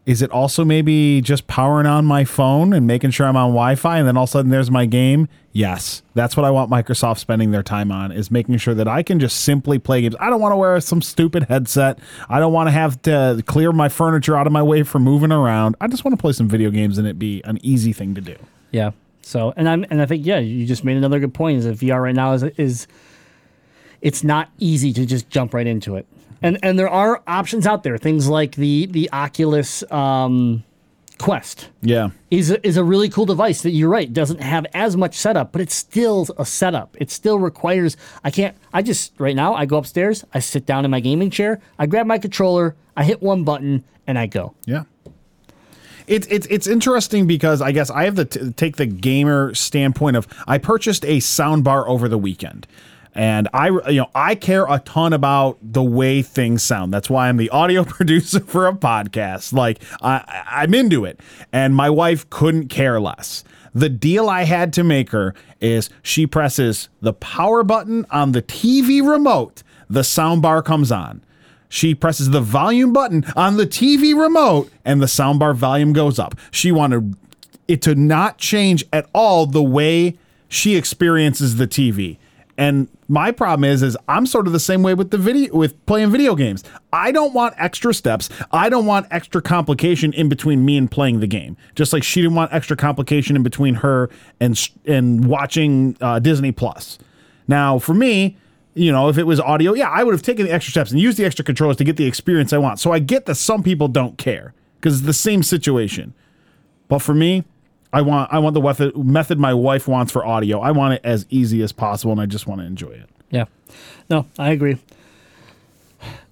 is it also maybe just powering on my phone and making sure I'm on Wi-Fi and then all of a sudden there's my game? Yes. That's what I want Microsoft spending their time on is making sure that I can just simply play games. I don't want to wear some stupid headset. I don't want to have to clear my furniture out of my way for moving around. I just want to play some video games and it be an easy thing to do. Yeah. So, and I'm and I think yeah, you just made another good point. Is that VR right now is is it's not easy to just jump right into it. And and there are options out there. Things like the the Oculus um, Quest Yeah. is a, is a really cool device that you're right doesn't have as much setup, but it's still a setup. It still requires. I can't. I just right now I go upstairs. I sit down in my gaming chair. I grab my controller. I hit one button and I go. Yeah. It's it's it's interesting because I guess I have to t- take the gamer standpoint of I purchased a sound bar over the weekend. And I you know I care a ton about the way things sound. That's why I'm the audio producer for a podcast. Like I I'm into it. And my wife couldn't care less. The deal I had to make her is she presses the power button on the TV remote, the sound bar comes on. She presses the volume button on the TV remote and the soundbar volume goes up. She wanted it to not change at all the way she experiences the TV. And my problem is is I'm sort of the same way with the video with playing video games. I don't want extra steps. I don't want extra complication in between me and playing the game. Just like she didn't want extra complication in between her and and watching uh, Disney Plus. Now, for me, you know, if it was audio, yeah, I would have taken the extra steps and used the extra controllers to get the experience I want. So I get that some people don't care because it's the same situation. But for me, I want I want the method my wife wants for audio. I want it as easy as possible, and I just want to enjoy it. Yeah. No, I agree.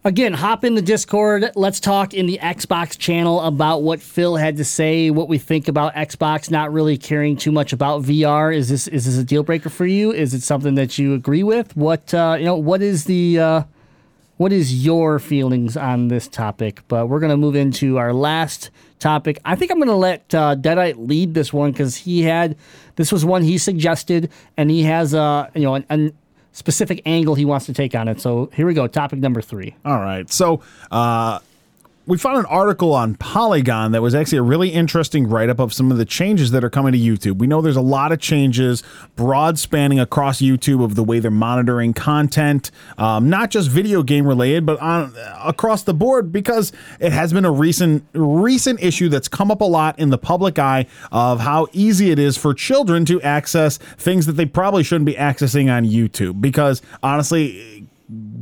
Again, hop in the Discord. Let's talk in the Xbox channel about what Phil had to say, what we think about Xbox not really caring too much about VR. Is this is this a deal breaker for you? Is it something that you agree with? What uh, you know, what is the uh, what is your feelings on this topic? But we're gonna move into our last topic. I think I'm gonna let uh, Deadite lead this one because he had this was one he suggested, and he has a you know an, an specific angle he wants to take on it. So here we go. Topic number three. All right. So, uh, we found an article on Polygon that was actually a really interesting write up of some of the changes that are coming to YouTube. We know there's a lot of changes, broad spanning across YouTube of the way they're monitoring content, um, not just video game related, but on across the board because it has been a recent recent issue that's come up a lot in the public eye of how easy it is for children to access things that they probably shouldn't be accessing on YouTube. Because honestly,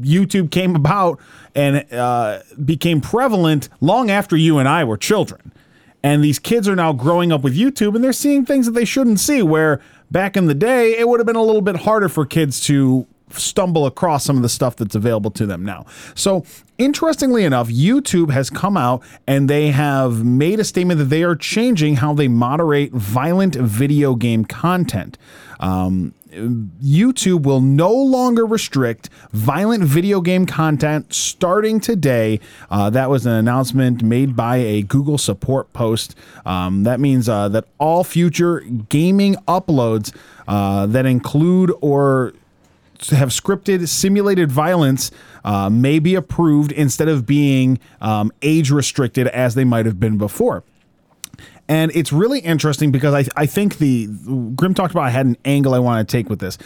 YouTube came about and uh, became prevalent long after you and I were children. And these kids are now growing up with YouTube and they're seeing things that they shouldn't see. Where back in the day, it would have been a little bit harder for kids to stumble across some of the stuff that's available to them now. So, interestingly enough, YouTube has come out and they have made a statement that they are changing how they moderate violent video game content. Um, YouTube will no longer restrict violent video game content starting today. Uh, that was an announcement made by a Google support post. Um, that means uh, that all future gaming uploads uh, that include or have scripted simulated violence uh, may be approved instead of being um, age restricted as they might have been before. And it's really interesting because I, I think the Grim talked about I had an angle I wanted to take with this.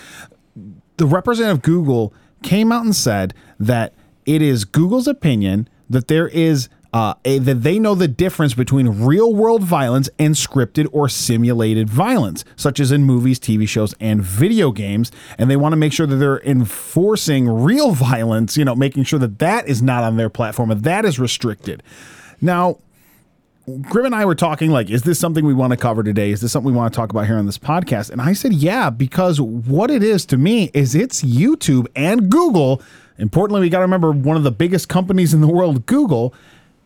The representative of Google came out and said that it is Google's opinion that there is uh, a, that they know the difference between real world violence and scripted or simulated violence, such as in movies, TV shows, and video games. And they want to make sure that they're enforcing real violence, you know, making sure that that is not on their platform and that is restricted. Now, Grim and I were talking like, is this something we want to cover today? Is this something we want to talk about here on this podcast? And I said, yeah, because what it is to me is it's YouTube and Google. Importantly, we got to remember one of the biggest companies in the world, Google,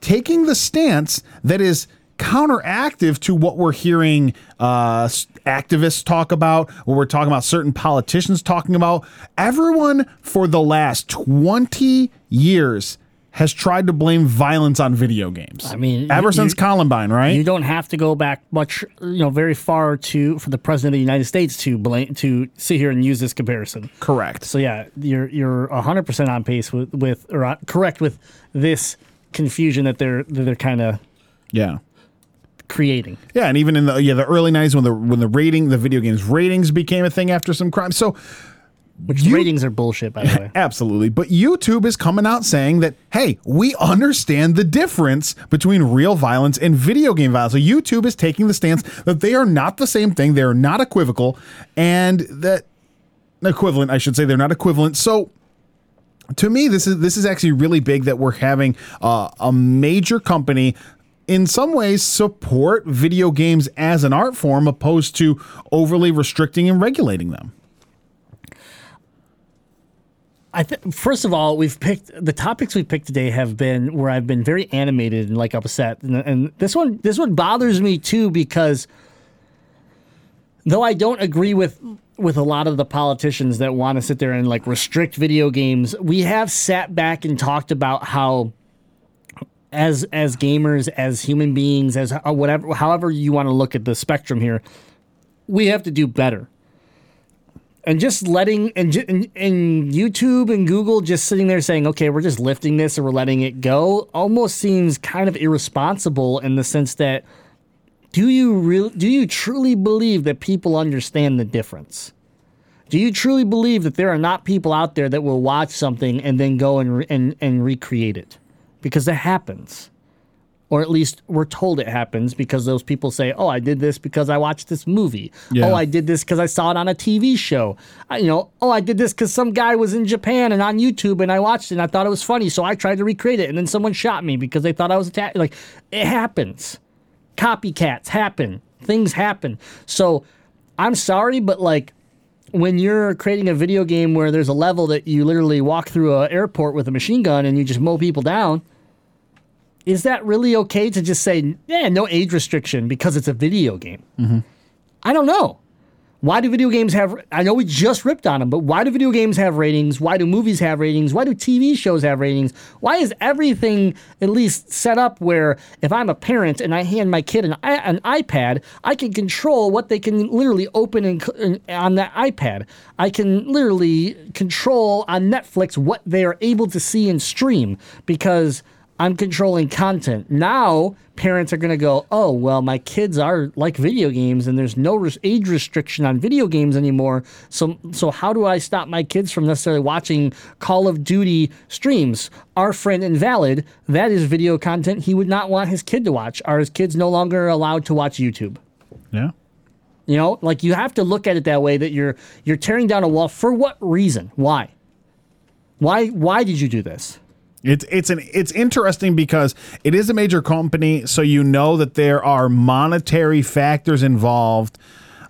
taking the stance that is counteractive to what we're hearing uh, activists talk about, what we're talking about certain politicians talking about. Everyone for the last 20 years has tried to blame violence on video games. I mean, ever you- since you- Columbine, right? You don't have to go back much, you know, very far to for the president of the United States to blame to sit here and use this comparison. Correct. So yeah, you're you're hundred percent on pace with with or on- correct with this confusion that they're that they're kind of Yeah. creating. Yeah, and even in the yeah the early '90s when the when the rating the video games ratings became a thing after some crimes. So Which You- ratings are bullshit, by the way. Absolutely. But YouTube is coming out saying that, hey, we understand the difference between real violence and video game violence. So YouTube is taking the stance that they are not the same thing, they're not equivocal, and that equivalent, I should say, they're not equivalent. So to me, this is this is actually really big that we're having uh, a major company in some ways support video games as an art form opposed to overly restricting and regulating them. I first of all, we've picked the topics we've picked today have been where I've been very animated and like upset, and, and this one this one bothers me too because though I don't agree with with a lot of the politicians that want to sit there and like restrict video games, we have sat back and talked about how as as gamers, as human beings, as uh, whatever, however you want to look at the spectrum here, we have to do better. And just letting and, and and YouTube and Google just sitting there saying, "Okay, we're just lifting this and we're letting it go," almost seems kind of irresponsible in the sense that do you real do you truly believe that people understand the difference? Do you truly believe that there are not people out there that will watch something and then go and re- and and recreate it? Because that happens. Or at least we're told it happens because those people say, "Oh, I did this because I watched this movie. Oh, yeah. Oh, I did this because I saw it on a TV show. I, you know, oh, I did this because some guy was in Japan and on YouTube and I watched it and I thought it was funny, so I tried to recreate it and then someone shot me because they thought I was attacked. Like it happens. Copycats happen. Things happen. So I'm sorry, but like when you're creating a video game where there's a level that you literally walk through an airport with a machine gun and you just mow people down, is that really okay to just say, yeah, no age restriction because it's a video game? Mm-hmm. I don't know. Why do video games have? I know we just ripped on them, but why do video games have ratings? Why do movies have ratings? Why do TV shows have ratings? Why is everything at least set up where if I'm a parent and I hand my kid an, an iPad, I can control what they can literally open and on that iPad. I can literally control on Netflix what they are able to see and stream because I'm controlling content. Now, parents are going to go, oh, well, my kids are like video games and there's no res- age restriction on video games anymore. So, so how do I stop my kids from necessarily watching Call of Duty streams? Our friend Invalid, that is video content he would not want his kid to watch. Are his kids no longer allowed to watch YouTube? Yeah. You know, like you have to look at it that way that you're you're tearing down a wall for what reason? Why? Why why did you do this? It's it's an it's interesting because it is a major company, so you know that there are monetary factors involved.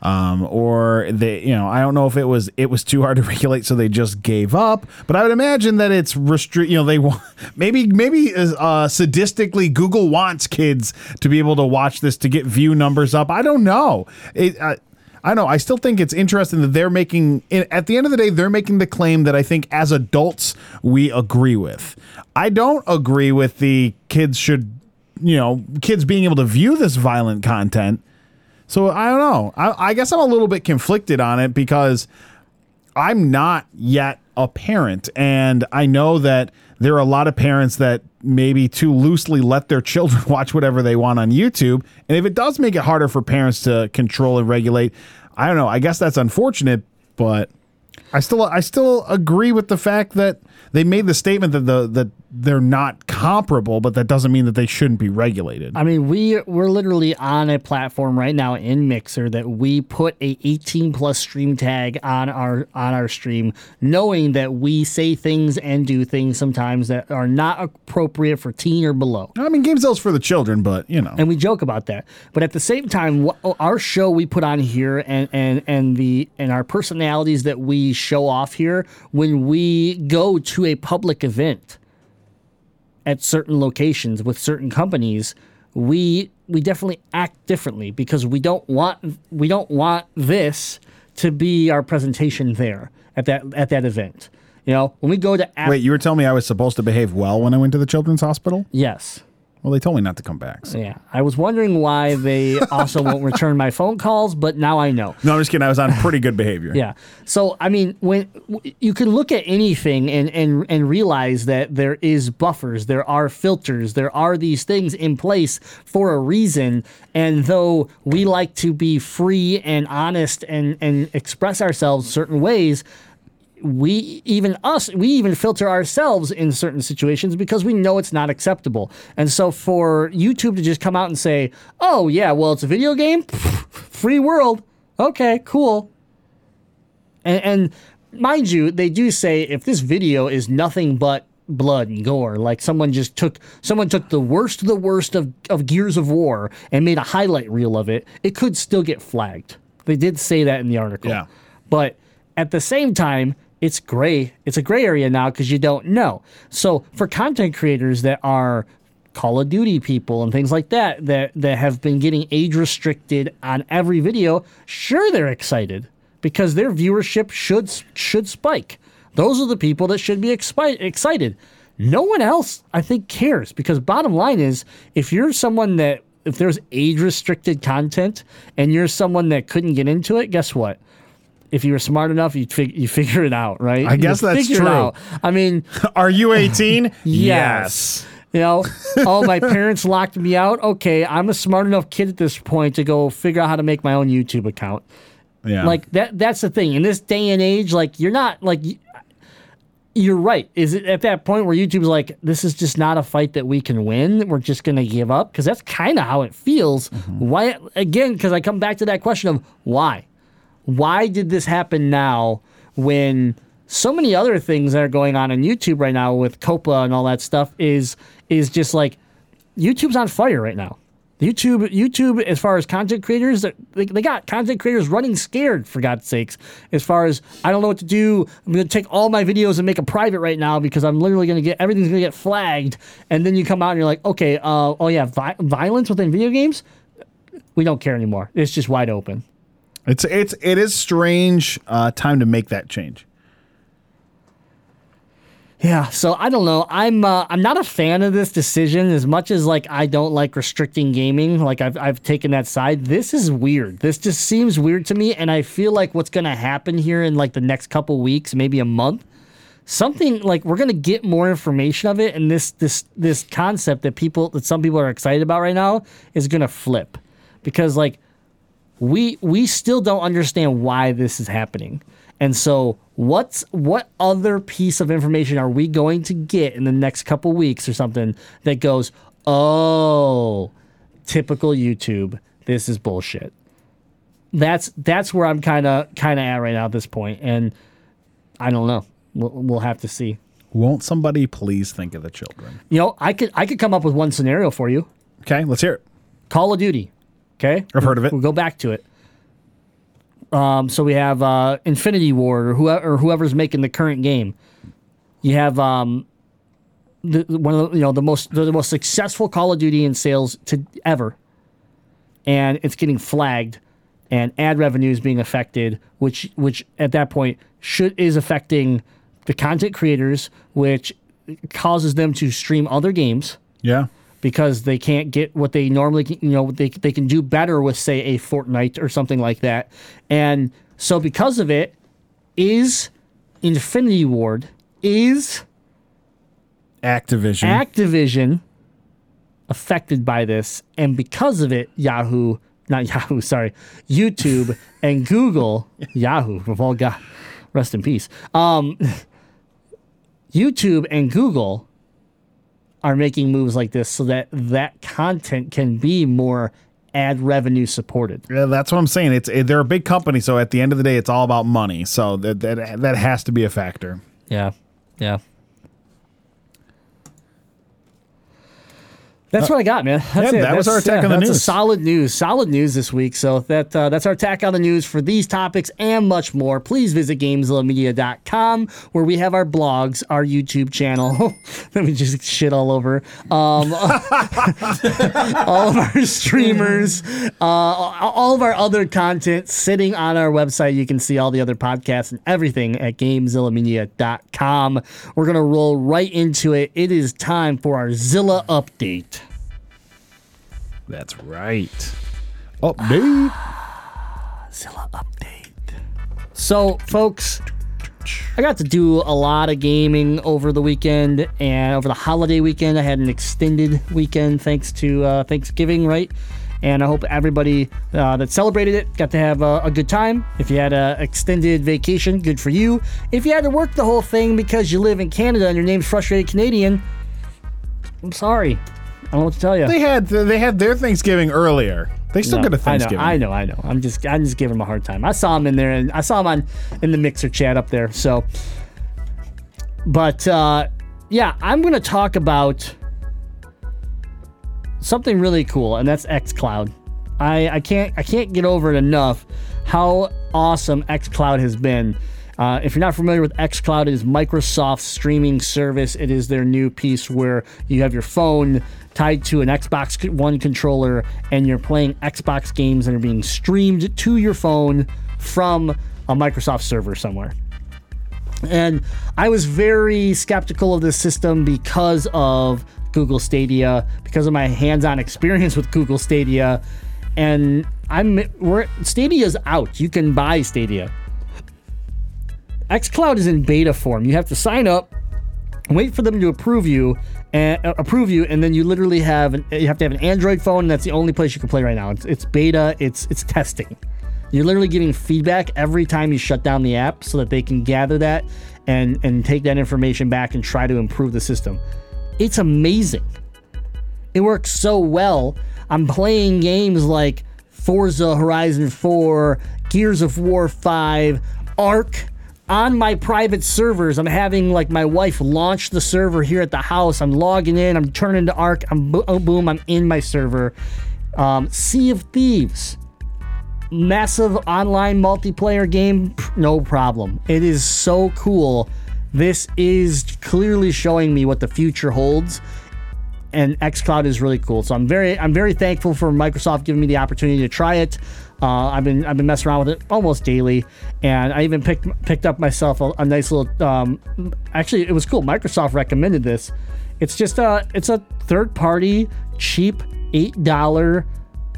Um, or they, you know, I don't know if it was it was too hard to regulate, so they just gave up. But I would imagine that it's restrict. You know, they want maybe maybe uh, sadistically Google wants kids to be able to watch this to get view numbers up. I don't know. It. Uh, I know. I still think it's interesting that they're making. At the end of the day, they're making the claim that I think as adults we agree with. I don't agree with the kids should, you know, kids being able to view this violent content. So I don't know. I, I guess I'm a little bit conflicted on it because I'm not yet a parent, and I know that there are a lot of parents that maybe too loosely let their children watch whatever they want on YouTube. And if it does make it harder for parents to control and regulate, I don't know. I guess that's unfortunate, but I still I still agree with the fact that they made the statement that the that they're not comparable, but that doesn't mean that they shouldn't be regulated. I mean, we we're literally on a platform right now in Mixer that we put a 18 plus stream tag on our on our stream, knowing that we say things and do things sometimes that are not appropriate for teen or below. I mean, GameZilla's for the children, but you know. and we joke about that. But at the same time, wh- oh, our show we put on here and and and the and our personalities that we show off here when we go to a public event at certain locations with certain companies, we we definitely act differently because we don't want we don't want this to be our presentation there at that at that event. You know, when we go to Wait, you were telling me I was supposed to behave well when I went to the children's hospital? yes. Well, they told me not to come back. so- Yeah, I was wondering why they also won't return my phone calls, but now I know. No, I'm just kidding. I was on pretty good behavior. Yeah. So I mean, when w- you can look at anything and and and realize that there is buffers, there are filters, there are these things in place for a reason. And though we like to be free and honest and and express ourselves certain ways. We even us, we even filter ourselves in certain situations because we know it's not acceptable. And so for YouTube to just come out and say, "Oh yeah, well it's a video game, free world, okay, cool," And, and mind you, they do say if this video is nothing but blood and gore, like someone just took someone took the worst of the worst of, of Gears of War and made a highlight reel of it, it could still get flagged. They did say that in the article. Yeah. But at the same time, it's gray. It's a gray area now because you don't know. So for content creators that are Call of Duty people and things like that that that have been getting age restricted on every video, sure they're excited because their viewership should should spike. Those are the people that should be expi- excited. No one else, I think, cares because bottom line is if you're someone that if there's age restricted content and you're someone that couldn't get into it, guess what? If you were smart enough, you fig- you figure it out, right? I guess You that's true. out. I mean, Are you 18? Yes. You know, oh, my parents locked me out. Okay, I'm a smart enough kid at this point to go figure out how to make my own YouTube account. Yeah. Like that. That's the thing. In this day and age, like you're not like. You're right. Is it at that point where YouTube's like, this is just not a fight that we can win? We're just gonna give up because that's kind of how it feels. Mm-hmm. Why again? Because I come back to that question of why why did this happen now when so many other things that are going on on YouTube right now with COPPA and all that stuff is is just like YouTube's on fire right now. YouTube, YouTube, as far as content creators, they, they got content creators running scared for God's sakes. As far as I don't know what to do, I'm gonna take all my videos and make a private right now because I'm literally gonna get everything's gonna get flagged. And then you come out and you're like, okay, uh, oh yeah, vi- violence within video games, we don't care anymore. It's just wide open. It's it's it is strange uh, time to make that change. Yeah, so I don't know. I'm uh, I'm not a fan of this decision as much as like I don't like restricting gaming. Like I've I've taken that side. This is weird. This just seems weird to me, and I feel like what's gonna happen here in like the next couple weeks, maybe a month, something like we're gonna get more information of it, and this this this concept that people that some people are excited about right now is gonna flip, because like we we still don't understand why this is happening. And so what's what other piece of information are we going to get in the next couple weeks or something that goes, "Oh, typical YouTube. This is bullshit." That's that's where I'm kind of kind of at right now at this point and I don't know. We'll, we'll have to see. Won't somebody please think of the children? You know, I could I could come up with one scenario for you. Okay, let's hear it. Call of Duty. Okay, I've heard of it. We'll go back to it. Um, so we have uh, Infinity Ward or whoever or whoever's making the current game. You have um, the, one of the, you know the most the, most successful Call of Duty in sales to ever, and it's getting flagged, and ad revenue is being affected, which which at that point should is affecting the content creators, which causes them to stream other games Yeah. Because they can't get what they normally can, you know they, they can do better with say a Fortnite or something like that and so because of it is Infinity Ward is Activision. Activision affected by this and because of it Yahoo not Yahoo sorry YouTube and Google Yahoo of all God rest in peace um YouTube and Google are making moves like this so that that content can be more ad revenue supported. Yeah, that's what I'm saying. It's it, they're a big company, so at the end of the day, it's all about money. So that that, that has to be a factor. Yeah. Yeah. That's what I got, man. That's Yeah, it. that was That's- our attack on the that's a news. solid news, solid news this week. So that uh, that's our attack on the news for these topics and much more. Please visit GameZillaMedia.com where we have our blogs, our YouTube channel. Let me just shit all over. Um, all of our streamers, uh, all of our other content sitting on our website. You can see all the other podcasts and everything at GameZillaMedia.com. We're gonna roll right into it. It is time for our Zilla update. That's right. Update. Zilla update. So, folks, I got to do a lot of gaming over the weekend and over the holiday weekend. I had an extended weekend thanks to uh, Thanksgiving, right? And I hope everybody uh, that celebrated it got to have a, a good time. If you had an extended vacation, good for you. If you had to work the whole thing because you live in Canada and your name's Frustrated Canadian, I'm sorry. I don't know what to tell you. They had they had their Thanksgiving earlier. They still No, get a Thanksgiving. I know, I know, I know. I'm just, I'm just giving him a hard time. I saw him in there, and I saw him on in the mixer chat up there. So, but uh, yeah, I'm gonna talk about something really cool, and that's XCloud. I, I can't, I can't get over it enough how awesome XCloud has been. Uh, if you're not familiar with xCloud, it is Microsoft's streaming service. It is their new piece where you have your phone tied to an Xbox One controller and you're playing Xbox games that are being streamed to your phone from a Microsoft server somewhere. And I was very skeptical of this system because of Google Stadia, because of my hands-on experience with Google Stadia. And I'm we're Stadia's out. You can buy Stadia. xCloud is in beta form. You have to sign up, wait for them to approve you, and uh, approve you, and then you literally have an, you have to have an Android phone. And that's the only place you can play right now. It's, it's beta. It's it's testing. You're literally getting feedback every time you shut down the app, so that they can gather that and and take that information back and try to improve the system. It's amazing. It works so well. I'm playing games like Forza Horizon 4, Gears of War 5, Ark on my private servers. I'm having like my wife launch the server here at the house. I'm logging in, I'm turning to Ark, I'm bo- oh, boom, I'm in my server. Um, sea of Thieves, massive online multiplayer game, no problem. It is so cool. This is clearly showing me what the future holds and xCloud is really cool. So I'm very I'm very thankful for Microsoft giving me the opportunity to try it. Uh, I've been I've been messing around with it almost daily, and I even picked picked up myself a, a nice little. Um, actually, it was cool. Microsoft recommended this. It's just a it's a third party cheap eight dollar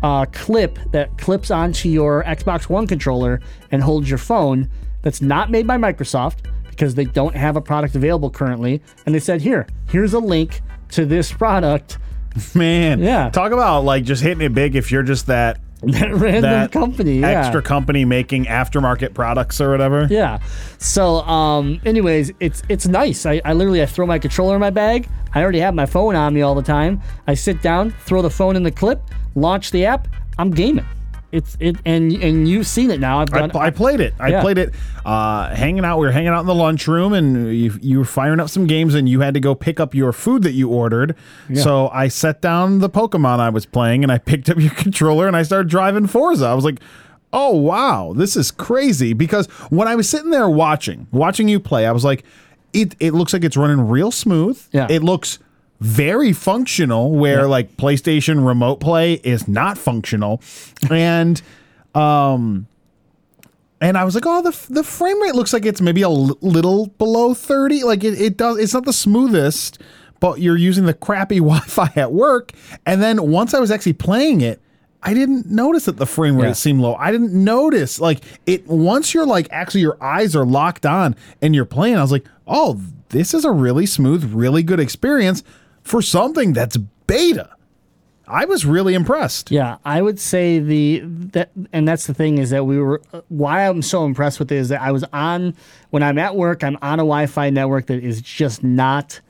uh, clip that clips onto your Xbox One controller and holds your phone. That's not made by Microsoft because they don't have a product available currently. And they said, here, here's a link to this product. Man, Yeah. Talk about like just hitting it big if you're just that That random that company, yeah. extra company making aftermarket products or whatever. Yeah. So, um, anyways, it's it's nice. I, I literally I throw my controller in my bag. I already have my phone on me all the time. I sit down, throw the phone in the clip, launch the app. I'm gaming. It's it and and you've seen it now. I've I, done. I played it. I Yeah. played it. Uh, hanging out. We were hanging out in the lunchroom, and you, you were firing up some games, and you had to go pick up your food that you ordered. So I set down the Pokemon I was playing, and I picked up your controller, and I started driving Forza. I was like, "Oh wow, this is crazy!" Because when I was sitting there watching, watching you play, I was like, "It it looks like it's running real smooth. Yeah. it looks." Very functional, where like PlayStation Remote Play is not functional, and um and I was like, oh, the the frame rate looks like it's maybe a l- little below thirty. Like it, it does. It's not the smoothest, but you're using the crappy Wi-Fi at work. And then once I was actually playing it, I didn't notice that the frame rate Yeah. seemed low. I didn't notice like it once you're like actually your eyes are locked on and you're playing. I was like, oh, this is a really smooth, really good experience for something that's beta. I was really impressed. Yeah, I would say the that and that's the thing is that we were why I'm so impressed with it is that I was on when I'm at work, I'm on a Wi-Fi network that is just not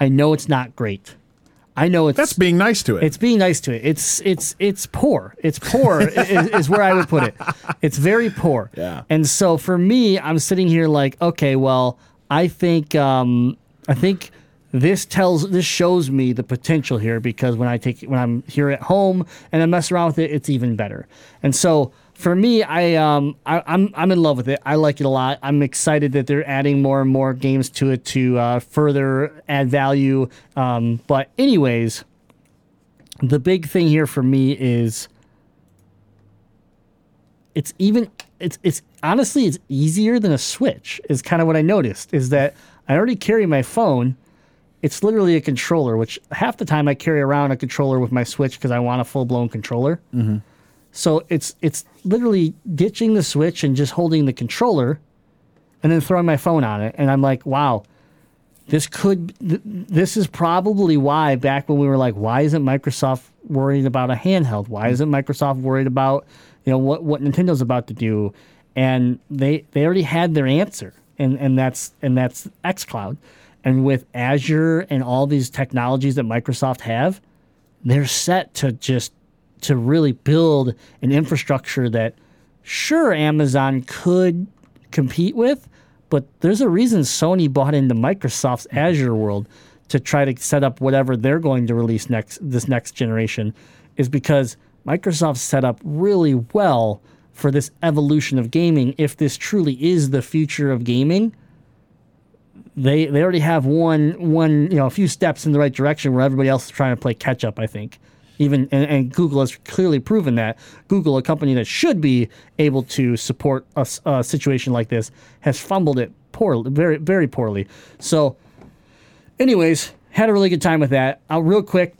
I know it's not great. I know it's That's being nice to it. it's being nice to it. It's it's it's poor. It's poor is, is where I would put it. It's very poor. Yeah. And so for me, I'm sitting here like, okay, well, I think um, I think this tells this shows me the potential here because when I take when I'm here at home and I mess around with it, it's even better. And so for me, I um I, I'm I'm in love with it. I like it a lot. I'm excited that they're adding more and more games to it to uh, further add value. Um, but anyways, the big thing here for me is it's even it's it's honestly it's easier than a switch is kind of what i noticed is that i already carry my phone it's literally a controller which half the time i carry around a controller with my switch because i want a full-blown controller. Mm-hmm. So it's it's literally ditching the switch and just holding the controller and then throwing my phone on it. And i'm like wow this could th- this is probably why back when we were like why isn't microsoft worried about a handheld? Why mm-hmm. isn't microsoft worried about you know what what nintendo's about to do? And they they already had their answer. And and that's and that's xcloud and with azure and all these technologies that microsoft have they're set to just to really build an infrastructure that sure Amazon could compete with, but there's a reason Sony bought into Microsoft's mm-hmm. Azure world to try to set up whatever they're going to release next this next generation is because Microsoft set up really well for this evolution of gaming if this truly is the future of gaming they they already have one one you know a few steps in the right direction where everybody else is trying to play catch up. I think even and, and Google has clearly proven that Google, a company that should be able to support a situation like this, has fumbled it poorly, very very poorly. So, anyways, had a really good time with that. Uh, real quick.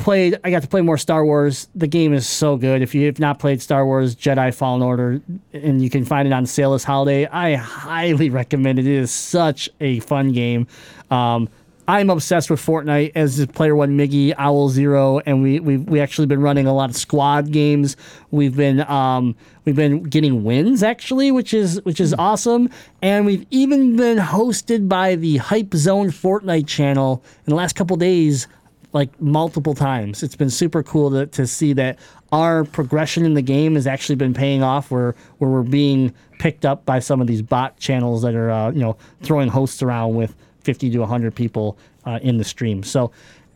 Played. I got to play more Star Wars. The game is so good. If you have not played Star Wars Jedi Fallen Order, and you can find it on sale this holiday, I highly recommend it. It is such a fun game. Um, I'm obsessed with Fortnite as player one Miggy Owl Zero, and we we we actually been running a lot of squad games. We've been um we've been getting wins actually, which is which is awesome, and we've even been hosted by the Hype Zone Fortnite channel in the last couple days like multiple times. It's been super cool to, to see that our progression in the game has actually been paying off where where we're being picked up by some of these bot channels that are uh, you know throwing hosts around with 50 to 100 people uh, in the stream. So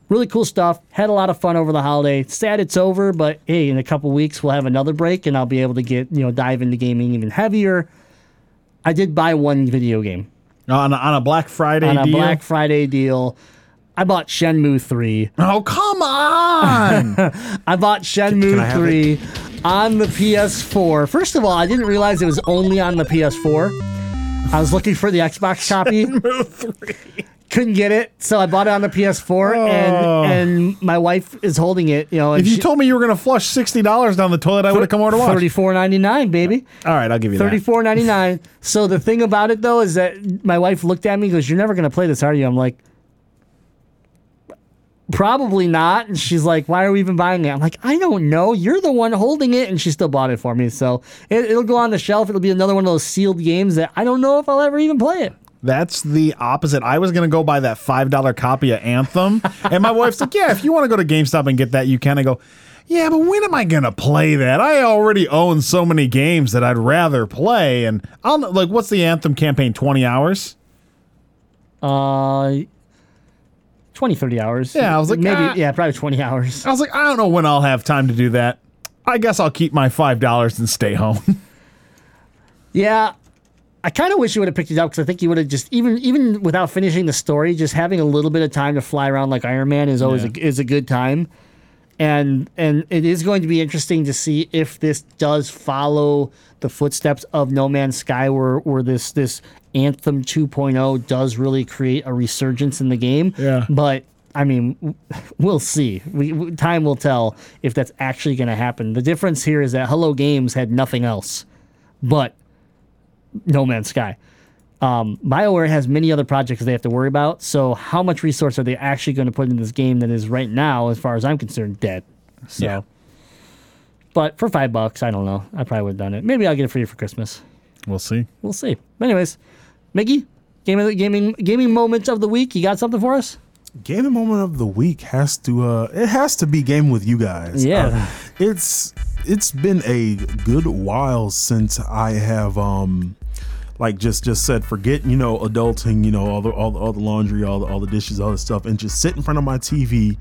really cool stuff. Had a lot of fun over the holiday. Sad it's over, but hey, in a couple weeks we'll have another break and I'll be able to get, you know, dive into gaming even heavier. I did buy one video game on, a, on a Black Friday on a deal. Black Friday deal. I bought Shenmue 3. oh, come on. I bought Shenmue Can I have 3 on the PS4. First of all, I didn't realize it was only on the PS4. I was looking for the Xbox copy. Couldn't get it, so I bought it on the PS4, Oh. and and my wife is holding it. You know, if you she- told me you were going to flush $60 down the toilet, I would have come over to watch. Thirty-four ninety-nine, baby. All right, I'll give you that. Thirty-four ninety-nine. So the thing about it though is that my wife looked at me and goes, "You're never gonna play this, are you?" I'm like, "Probably not." And she's like, "Why are we even buying it?" I'm like, "I don't know. You're the one holding it," and she still bought it for me. So it, it'll go on the shelf. It'll be another one of those sealed games that I don't know if I'll ever even play it. That's the opposite. I was going to go buy that $5 copy of Anthem. and my wife's like, yeah, if you want to go to GameStop and get that, you can. I go, yeah, but when am I going to play that? I already own so many games that I'd rather play. And I'll, like, what's the Anthem campaign? 20 hours? Uh. 20, 30 hours. Yeah, I was like, maybe, ah. yeah, probably 20 hours. I was like, I don't know when I'll have time to do that. I guess I'll keep my $5 and stay home. Yeah, I kind of wish you would have picked it up because I think you would have just even even without finishing the story, just having a little bit of time to fly around like Iron Man is always a, is a good time. And and it is going to be interesting to see if this does follow the footsteps of No Man's Sky, where where this this Anthem 2.0 does really create a resurgence in the game. Yeah. But I mean, we'll see. We, w- time will tell if that's actually going to happen. The difference here is that Hello Games had nothing else, but no Man's Sky. Um, BioWare has many other projects they have to worry about. So, how much resource are they actually going to put in this game that is right now, as far as I'm concerned, dead? So, Yeah. but for five bucks, I don't know. I probably would have done it. Maybe I'll get it for you for Christmas. we'll see. We'll see. But anyways, Miggy, game of the gaming gaming moment of the week. You got something for us? gaming moment of the week has to uh it has to be game with you guys. Yeah. Uh, it's it's been a good while since I have um like just just said forget you know adulting you know all the all the, all the laundry all the all the dishes all the stuff and just sit in front of my TV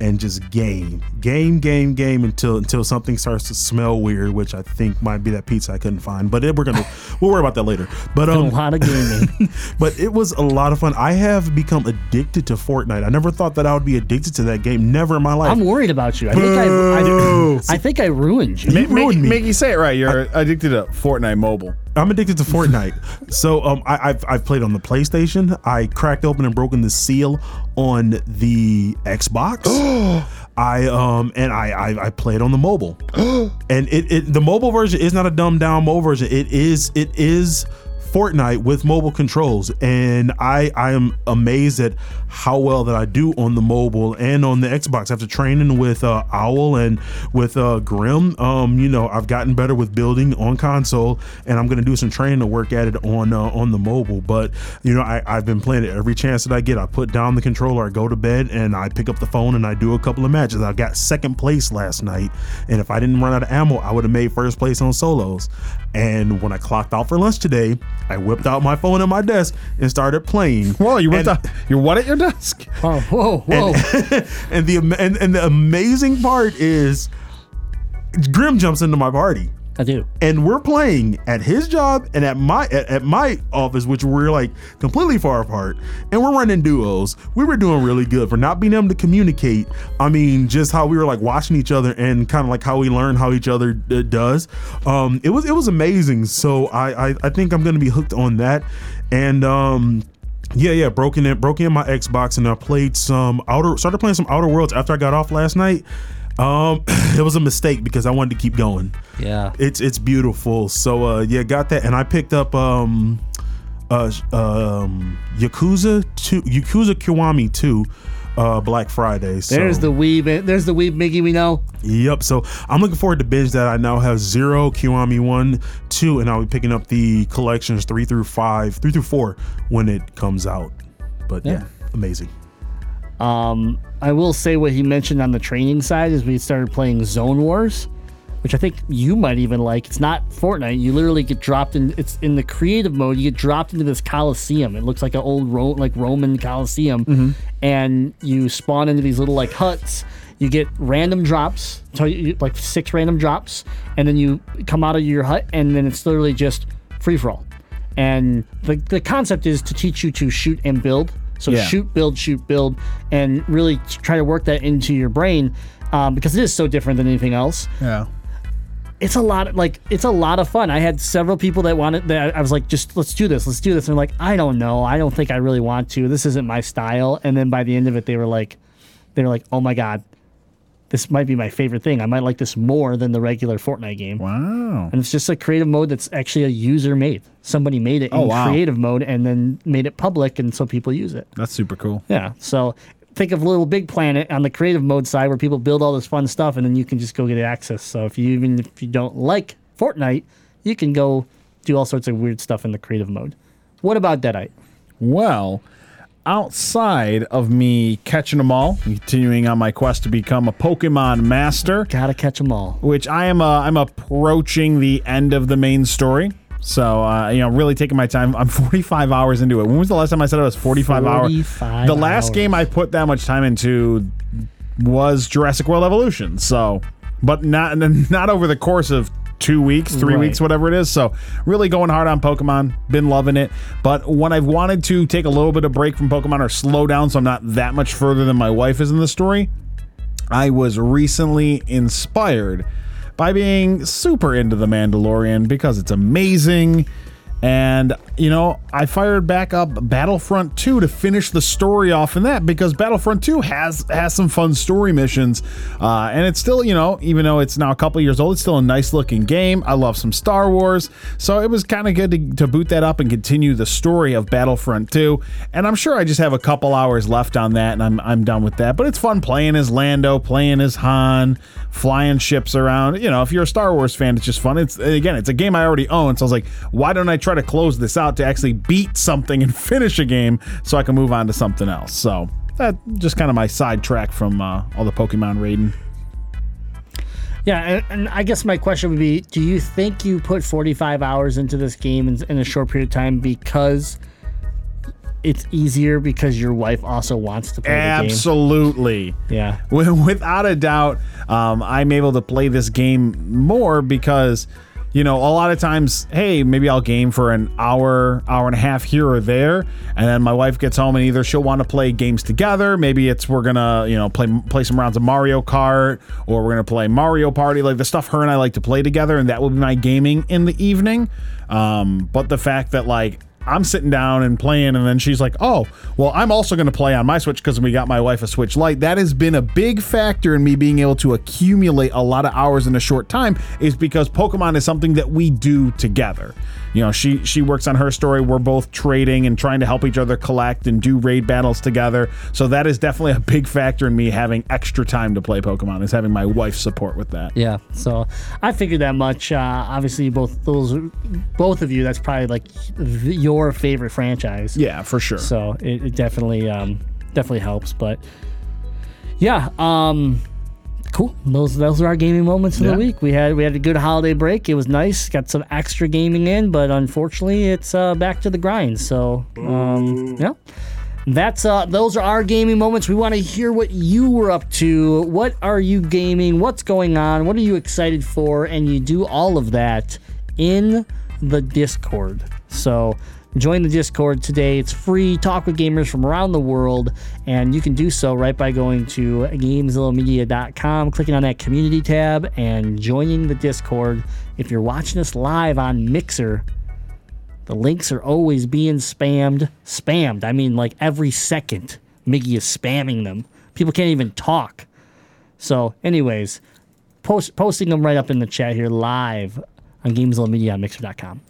and just game game game game until until something starts to smell weird which I think might be that pizza I couldn't find but it, we're gonna we'll worry about that later but a um lot of gaming. but it was a lot of fun. I have become addicted to Fortnite. I never thought that I would be addicted to that game. Never in my life. I'm worried about you. I think I, I, I think I ruined you. Ma- ruined make, me. make you say it right. You're addicted to Fortnite Mobile. I'm addicted to Fortnite. so um, I, I've I've played on the PlayStation. I cracked open and broken the seal on the Xbox. I um and I, I I played on the mobile, and it, it the mobile version is not a dumbed down mobile version. It is it is Fortnite with mobile controls, and I I am amazed at how well that I do on the mobile and on the Xbox. After training with uh, Owl and with uh, Grim, um, you know I've gotten better with building on console, and I'm gonna do some training to work at it on uh, on the mobile. But you know I I've been playing it every chance that I get. I put down the controller, I go to bed, and I pick up the phone and I do a couple of matches. I got second place last night, and if I didn't run out of ammo, I would have made first place on solos. And when I clocked out for lunch today, I whipped out my phone at my desk and started playing. Whoa, you went And- to, you're what at your desk? Oh, whoa, whoa. and the and, and the amazing part is Grim jumps into my party. I do. And we're playing at his job and at my at, at my office, which we're like completely far apart, and we're running duos. We were doing really good for not being able to communicate. I mean, just how we were like watching each other and kind of like how we learn how each other d- does. Um, it was it was amazing. So I I, I think I'm gonna be hooked on that, and um. Yeah, yeah, broken in broken in my Xbox and I played some outer started playing some Outer Worlds after I got off last night. Um it was a mistake because I wanted to keep going. Yeah. It's it's beautiful. So uh yeah, got that and I picked up um uh um Yakuza 2 Yakuza Kiwami 2 uh Black Friday. So, There's the weeb. There's the weeb Miggy we know. Yep. So I'm looking forward to binge that. I now have zero Kiwami one, two, and I'll be picking up the collections three through five, three through four when it comes out. But yeah, Yeah. amazing. Um, I will say what he mentioned on the training side is we started playing Zone Wars, which I think you might even like. It's not Fortnite. You literally get dropped in. It's in the creative mode. You get dropped into this Coliseum. It looks like an old Ro- like Roman Coliseum, and you spawn into these little like huts. You get random drops, so you, like six random drops, and then you come out of your hut, and then it's literally just free for all. And the the concept is to teach you to shoot and build. So Yeah. shoot, build, shoot, build, and really try to work that into your brain um, because it is so different than anything else. Yeah. It's a lot, like it's a lot of fun. I had several people that wanted that. I was like, just let's do this, let's do this. And they're like, I don't know, I don't think I really want to. This isn't my style. And then by the end of it, they were like, they were like, oh my god, this might be my favorite thing. I might like this more than the regular Fortnite game. Wow. And it's just a creative mode that's actually a user made. Somebody made it Oh, in wow. creative mode and then made it public, and so people use it. That's super cool. Yeah. So think of Little Big Planet on the creative mode side where people build all this fun stuff and then you can just go get access. So if you even if you don't like Fortnite, you can go do all sorts of weird stuff in the creative mode. What about Deadeye? Well, outside of me catching them all, continuing on my quest to become a Pokemon master, Gotta catch them all. which I am uh, I'm approaching the end of the main story. So uh, you know, really taking my time. I'm 45 hours into it. When was the last time I said I was 45, hours? The last hours. game I put that much time into was Jurassic World Evolution. So, but not not over the course of two weeks, three Right. weeks, whatever it is. So, really going hard on Pokemon. Been loving it. But when I've wanted to take a little bit of break from Pokemon or slow down, so I'm not that much further than my wife is in the story, I was recently inspired by being super into The Mandalorian because it's amazing. And, you know, I fired back up Battlefront 2 to finish the story off in that because Battlefront 2 has has some fun story missions. Uh, and it's still, you know, even though it's now a couple years old, it's still a nice looking game. I love some Star Wars. So it was kind of good to, to boot that up and continue the story of Battlefront 2. And I'm sure I just have a couple hours left on that and I'm, I'm done with that. But it's fun playing as Lando, playing as Han, flying ships around. You know, if you're a Star Wars fan, it's just fun. It's again, it's a game I already own. So I was like, why don't I try to close this out to actually beat something and finish a game so I can move on to something else? So that just kind of my sidetrack from uh, all the Pokemon raiding. Yeah, and, I guess my question would be: Do you think you put 45 hours into this game in, in a short period of time because it's easier because your wife also wants to play the game? Absolutely. Yeah. Without a doubt, um, I'm able to play this game more because, you know, a lot of times, hey, maybe I'll game for an hour, hour and a half here or there, and then my wife gets home and either she'll want to play games together, maybe it's we're gonna, you know, play play some rounds of Mario Kart, or we're gonna play Mario Party, like the stuff her and I like to play together, and that will be my gaming in the evening. Um, but the fact that like I'm sitting down and playing, and then she's like, "Oh, well, I'm also going to play on my Switch because we got my wife a Switch Lite." That has been a big factor in me being able to accumulate a lot of hours in a short time, is because Pokemon is something that we do together. You know, she she works on her story. We're both trading and trying to help each other collect and do raid battles together. So that is definitely a big factor in me having extra time to play Pokemon. Is having my wife's support with that. Yeah, so I figured that much. Uh, obviously, both those, both of you, that's probably like th- your favorite franchise. Yeah, for sure. So it, it definitely, um, definitely helps. But yeah, um, cool. Those those are our gaming moments of Yeah. the week. We had we had a good holiday break. It was nice. Got some extra gaming in, but unfortunately, it's uh, back to the grind. So um, yeah. That's uh those are our gaming moments. We want to hear what you were up to. What are you gaming? What's going on? What are you excited for? And you do all of that in the Discord. So join the Discord today. It's free. Talk with gamers from around the world, and you can do so right by going to GamezillaMedia.com, clicking on that community tab, and joining the Discord. If you're watching us live on Mixer, the links are always being spammed. Spammed. I mean, like every second, Miggy is spamming them. People can't even talk. So, anyways, post posting them right up in the chat here live on Gamezilla Media on Mixer.com.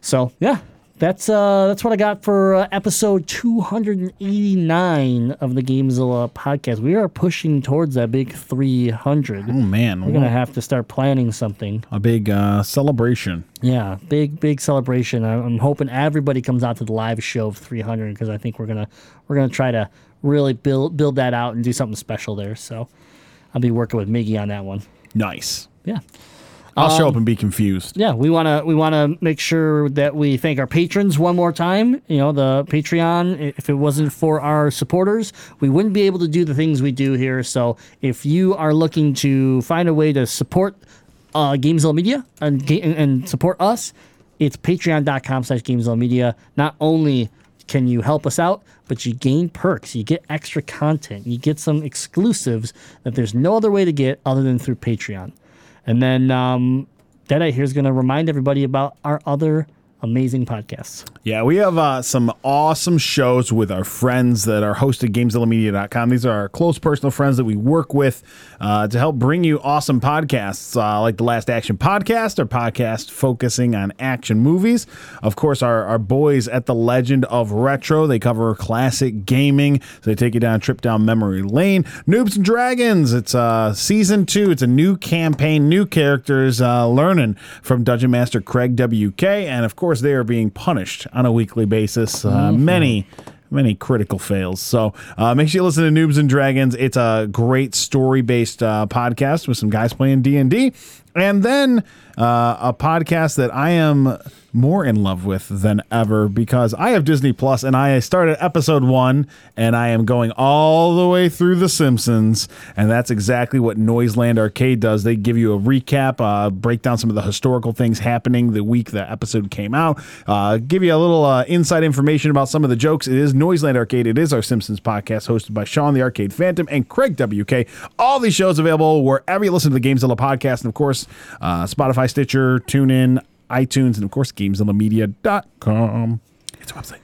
So, yeah, that's uh that's what I got for uh, episode 289 of the Gamezilla podcast. We are pushing towards that big 300. oh man, We're gonna have to start planning something. a big uh, celebration. Yeah, big big celebration. I'm hoping everybody comes out to the live show of 300 because I think we're gonna we're gonna try to really build build that out and do something special there. So I'll be working with Miggy on that one. Nice. Yeah, I'll show up and be confused. yeah. We wanna we wanna make sure that we thank our patrons one more time. You know, the Patreon. If it wasn't for our supporters, we wouldn't be able to do the things we do here. So if you are looking to find a way to support uh, Gamezilla Media and, and and support us, it's patreon.com slash Gamezilla Media. Not only can you help us out, but you gain perks. You get extra content. You get some exclusives that there's no other way to get other than through Patreon. And then um, Deadeye here is going to remind everybody about our other amazing podcasts. Yeah, we have uh, some awesome shows with our friends that are hosted at GameZillaMedia.com. These are our close personal friends that we work with uh, to help bring you awesome podcasts uh, like the Last Action Podcast, our podcast focusing on action movies. Of course, our, our boys at the Legend of Retro. They cover classic gaming. So they take you down a trip down memory lane. Noobs and Dragons. It's uh, season two. It's a new campaign, new characters, uh, learning from Dungeon Master Craig WK. And of course, they are being punished on a weekly basis. Uh, Many many critical fails. So uh, make sure you listen to Noobs and Dragons. It's a great story-based uh, podcast with some guys playing D and D, and then uh, a podcast that I am more in love with than ever because I have Disney Plus and I started episode one and I am going all the way through The Simpsons, and that's exactly what Noiseland Arcade does. They give you a recap, uh, break down some of the historical things happening the week the episode came out, uh, give you a little uh, inside information about some of the jokes. It is Noiseland Arcade. It is our Simpsons podcast hosted by Sean the Arcade Phantom and Craig WK. All these shows available wherever you listen to the Gamezilla podcast, and of course, uh, Spotify, Stitcher, TuneIn, iTunes, and of course, GameZillaMedia.com. It's a website.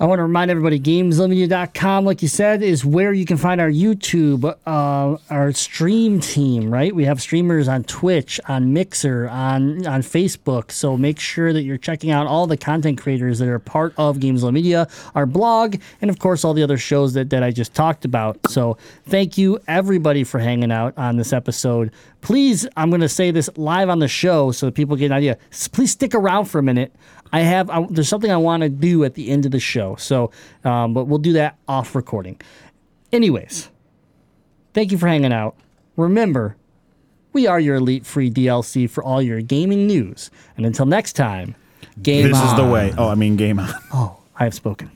I want to remind everybody, GamezillaMedia.com, like you said, is where you can find our YouTube, uh, our stream team, right? We have streamers on Twitch, on Mixer, on, on Facebook. So make sure that you're checking out all the content creators that are part of Gamezilla Media, our blog, and of course, all the other shows that, that I just talked about. So thank you, everybody, for hanging out on this episode. Please, I'm going to say this live on the show so that people get an idea. Please stick around for a minute. I have I, there's something I want to do at the end of the show. So, um, but we'll do that off recording. Anyways, thank you for hanging out. Remember, we are your elite free DLC for all your gaming news. And until next time, game This is the way. Oh, I mean, game on. Oh, I have spoken.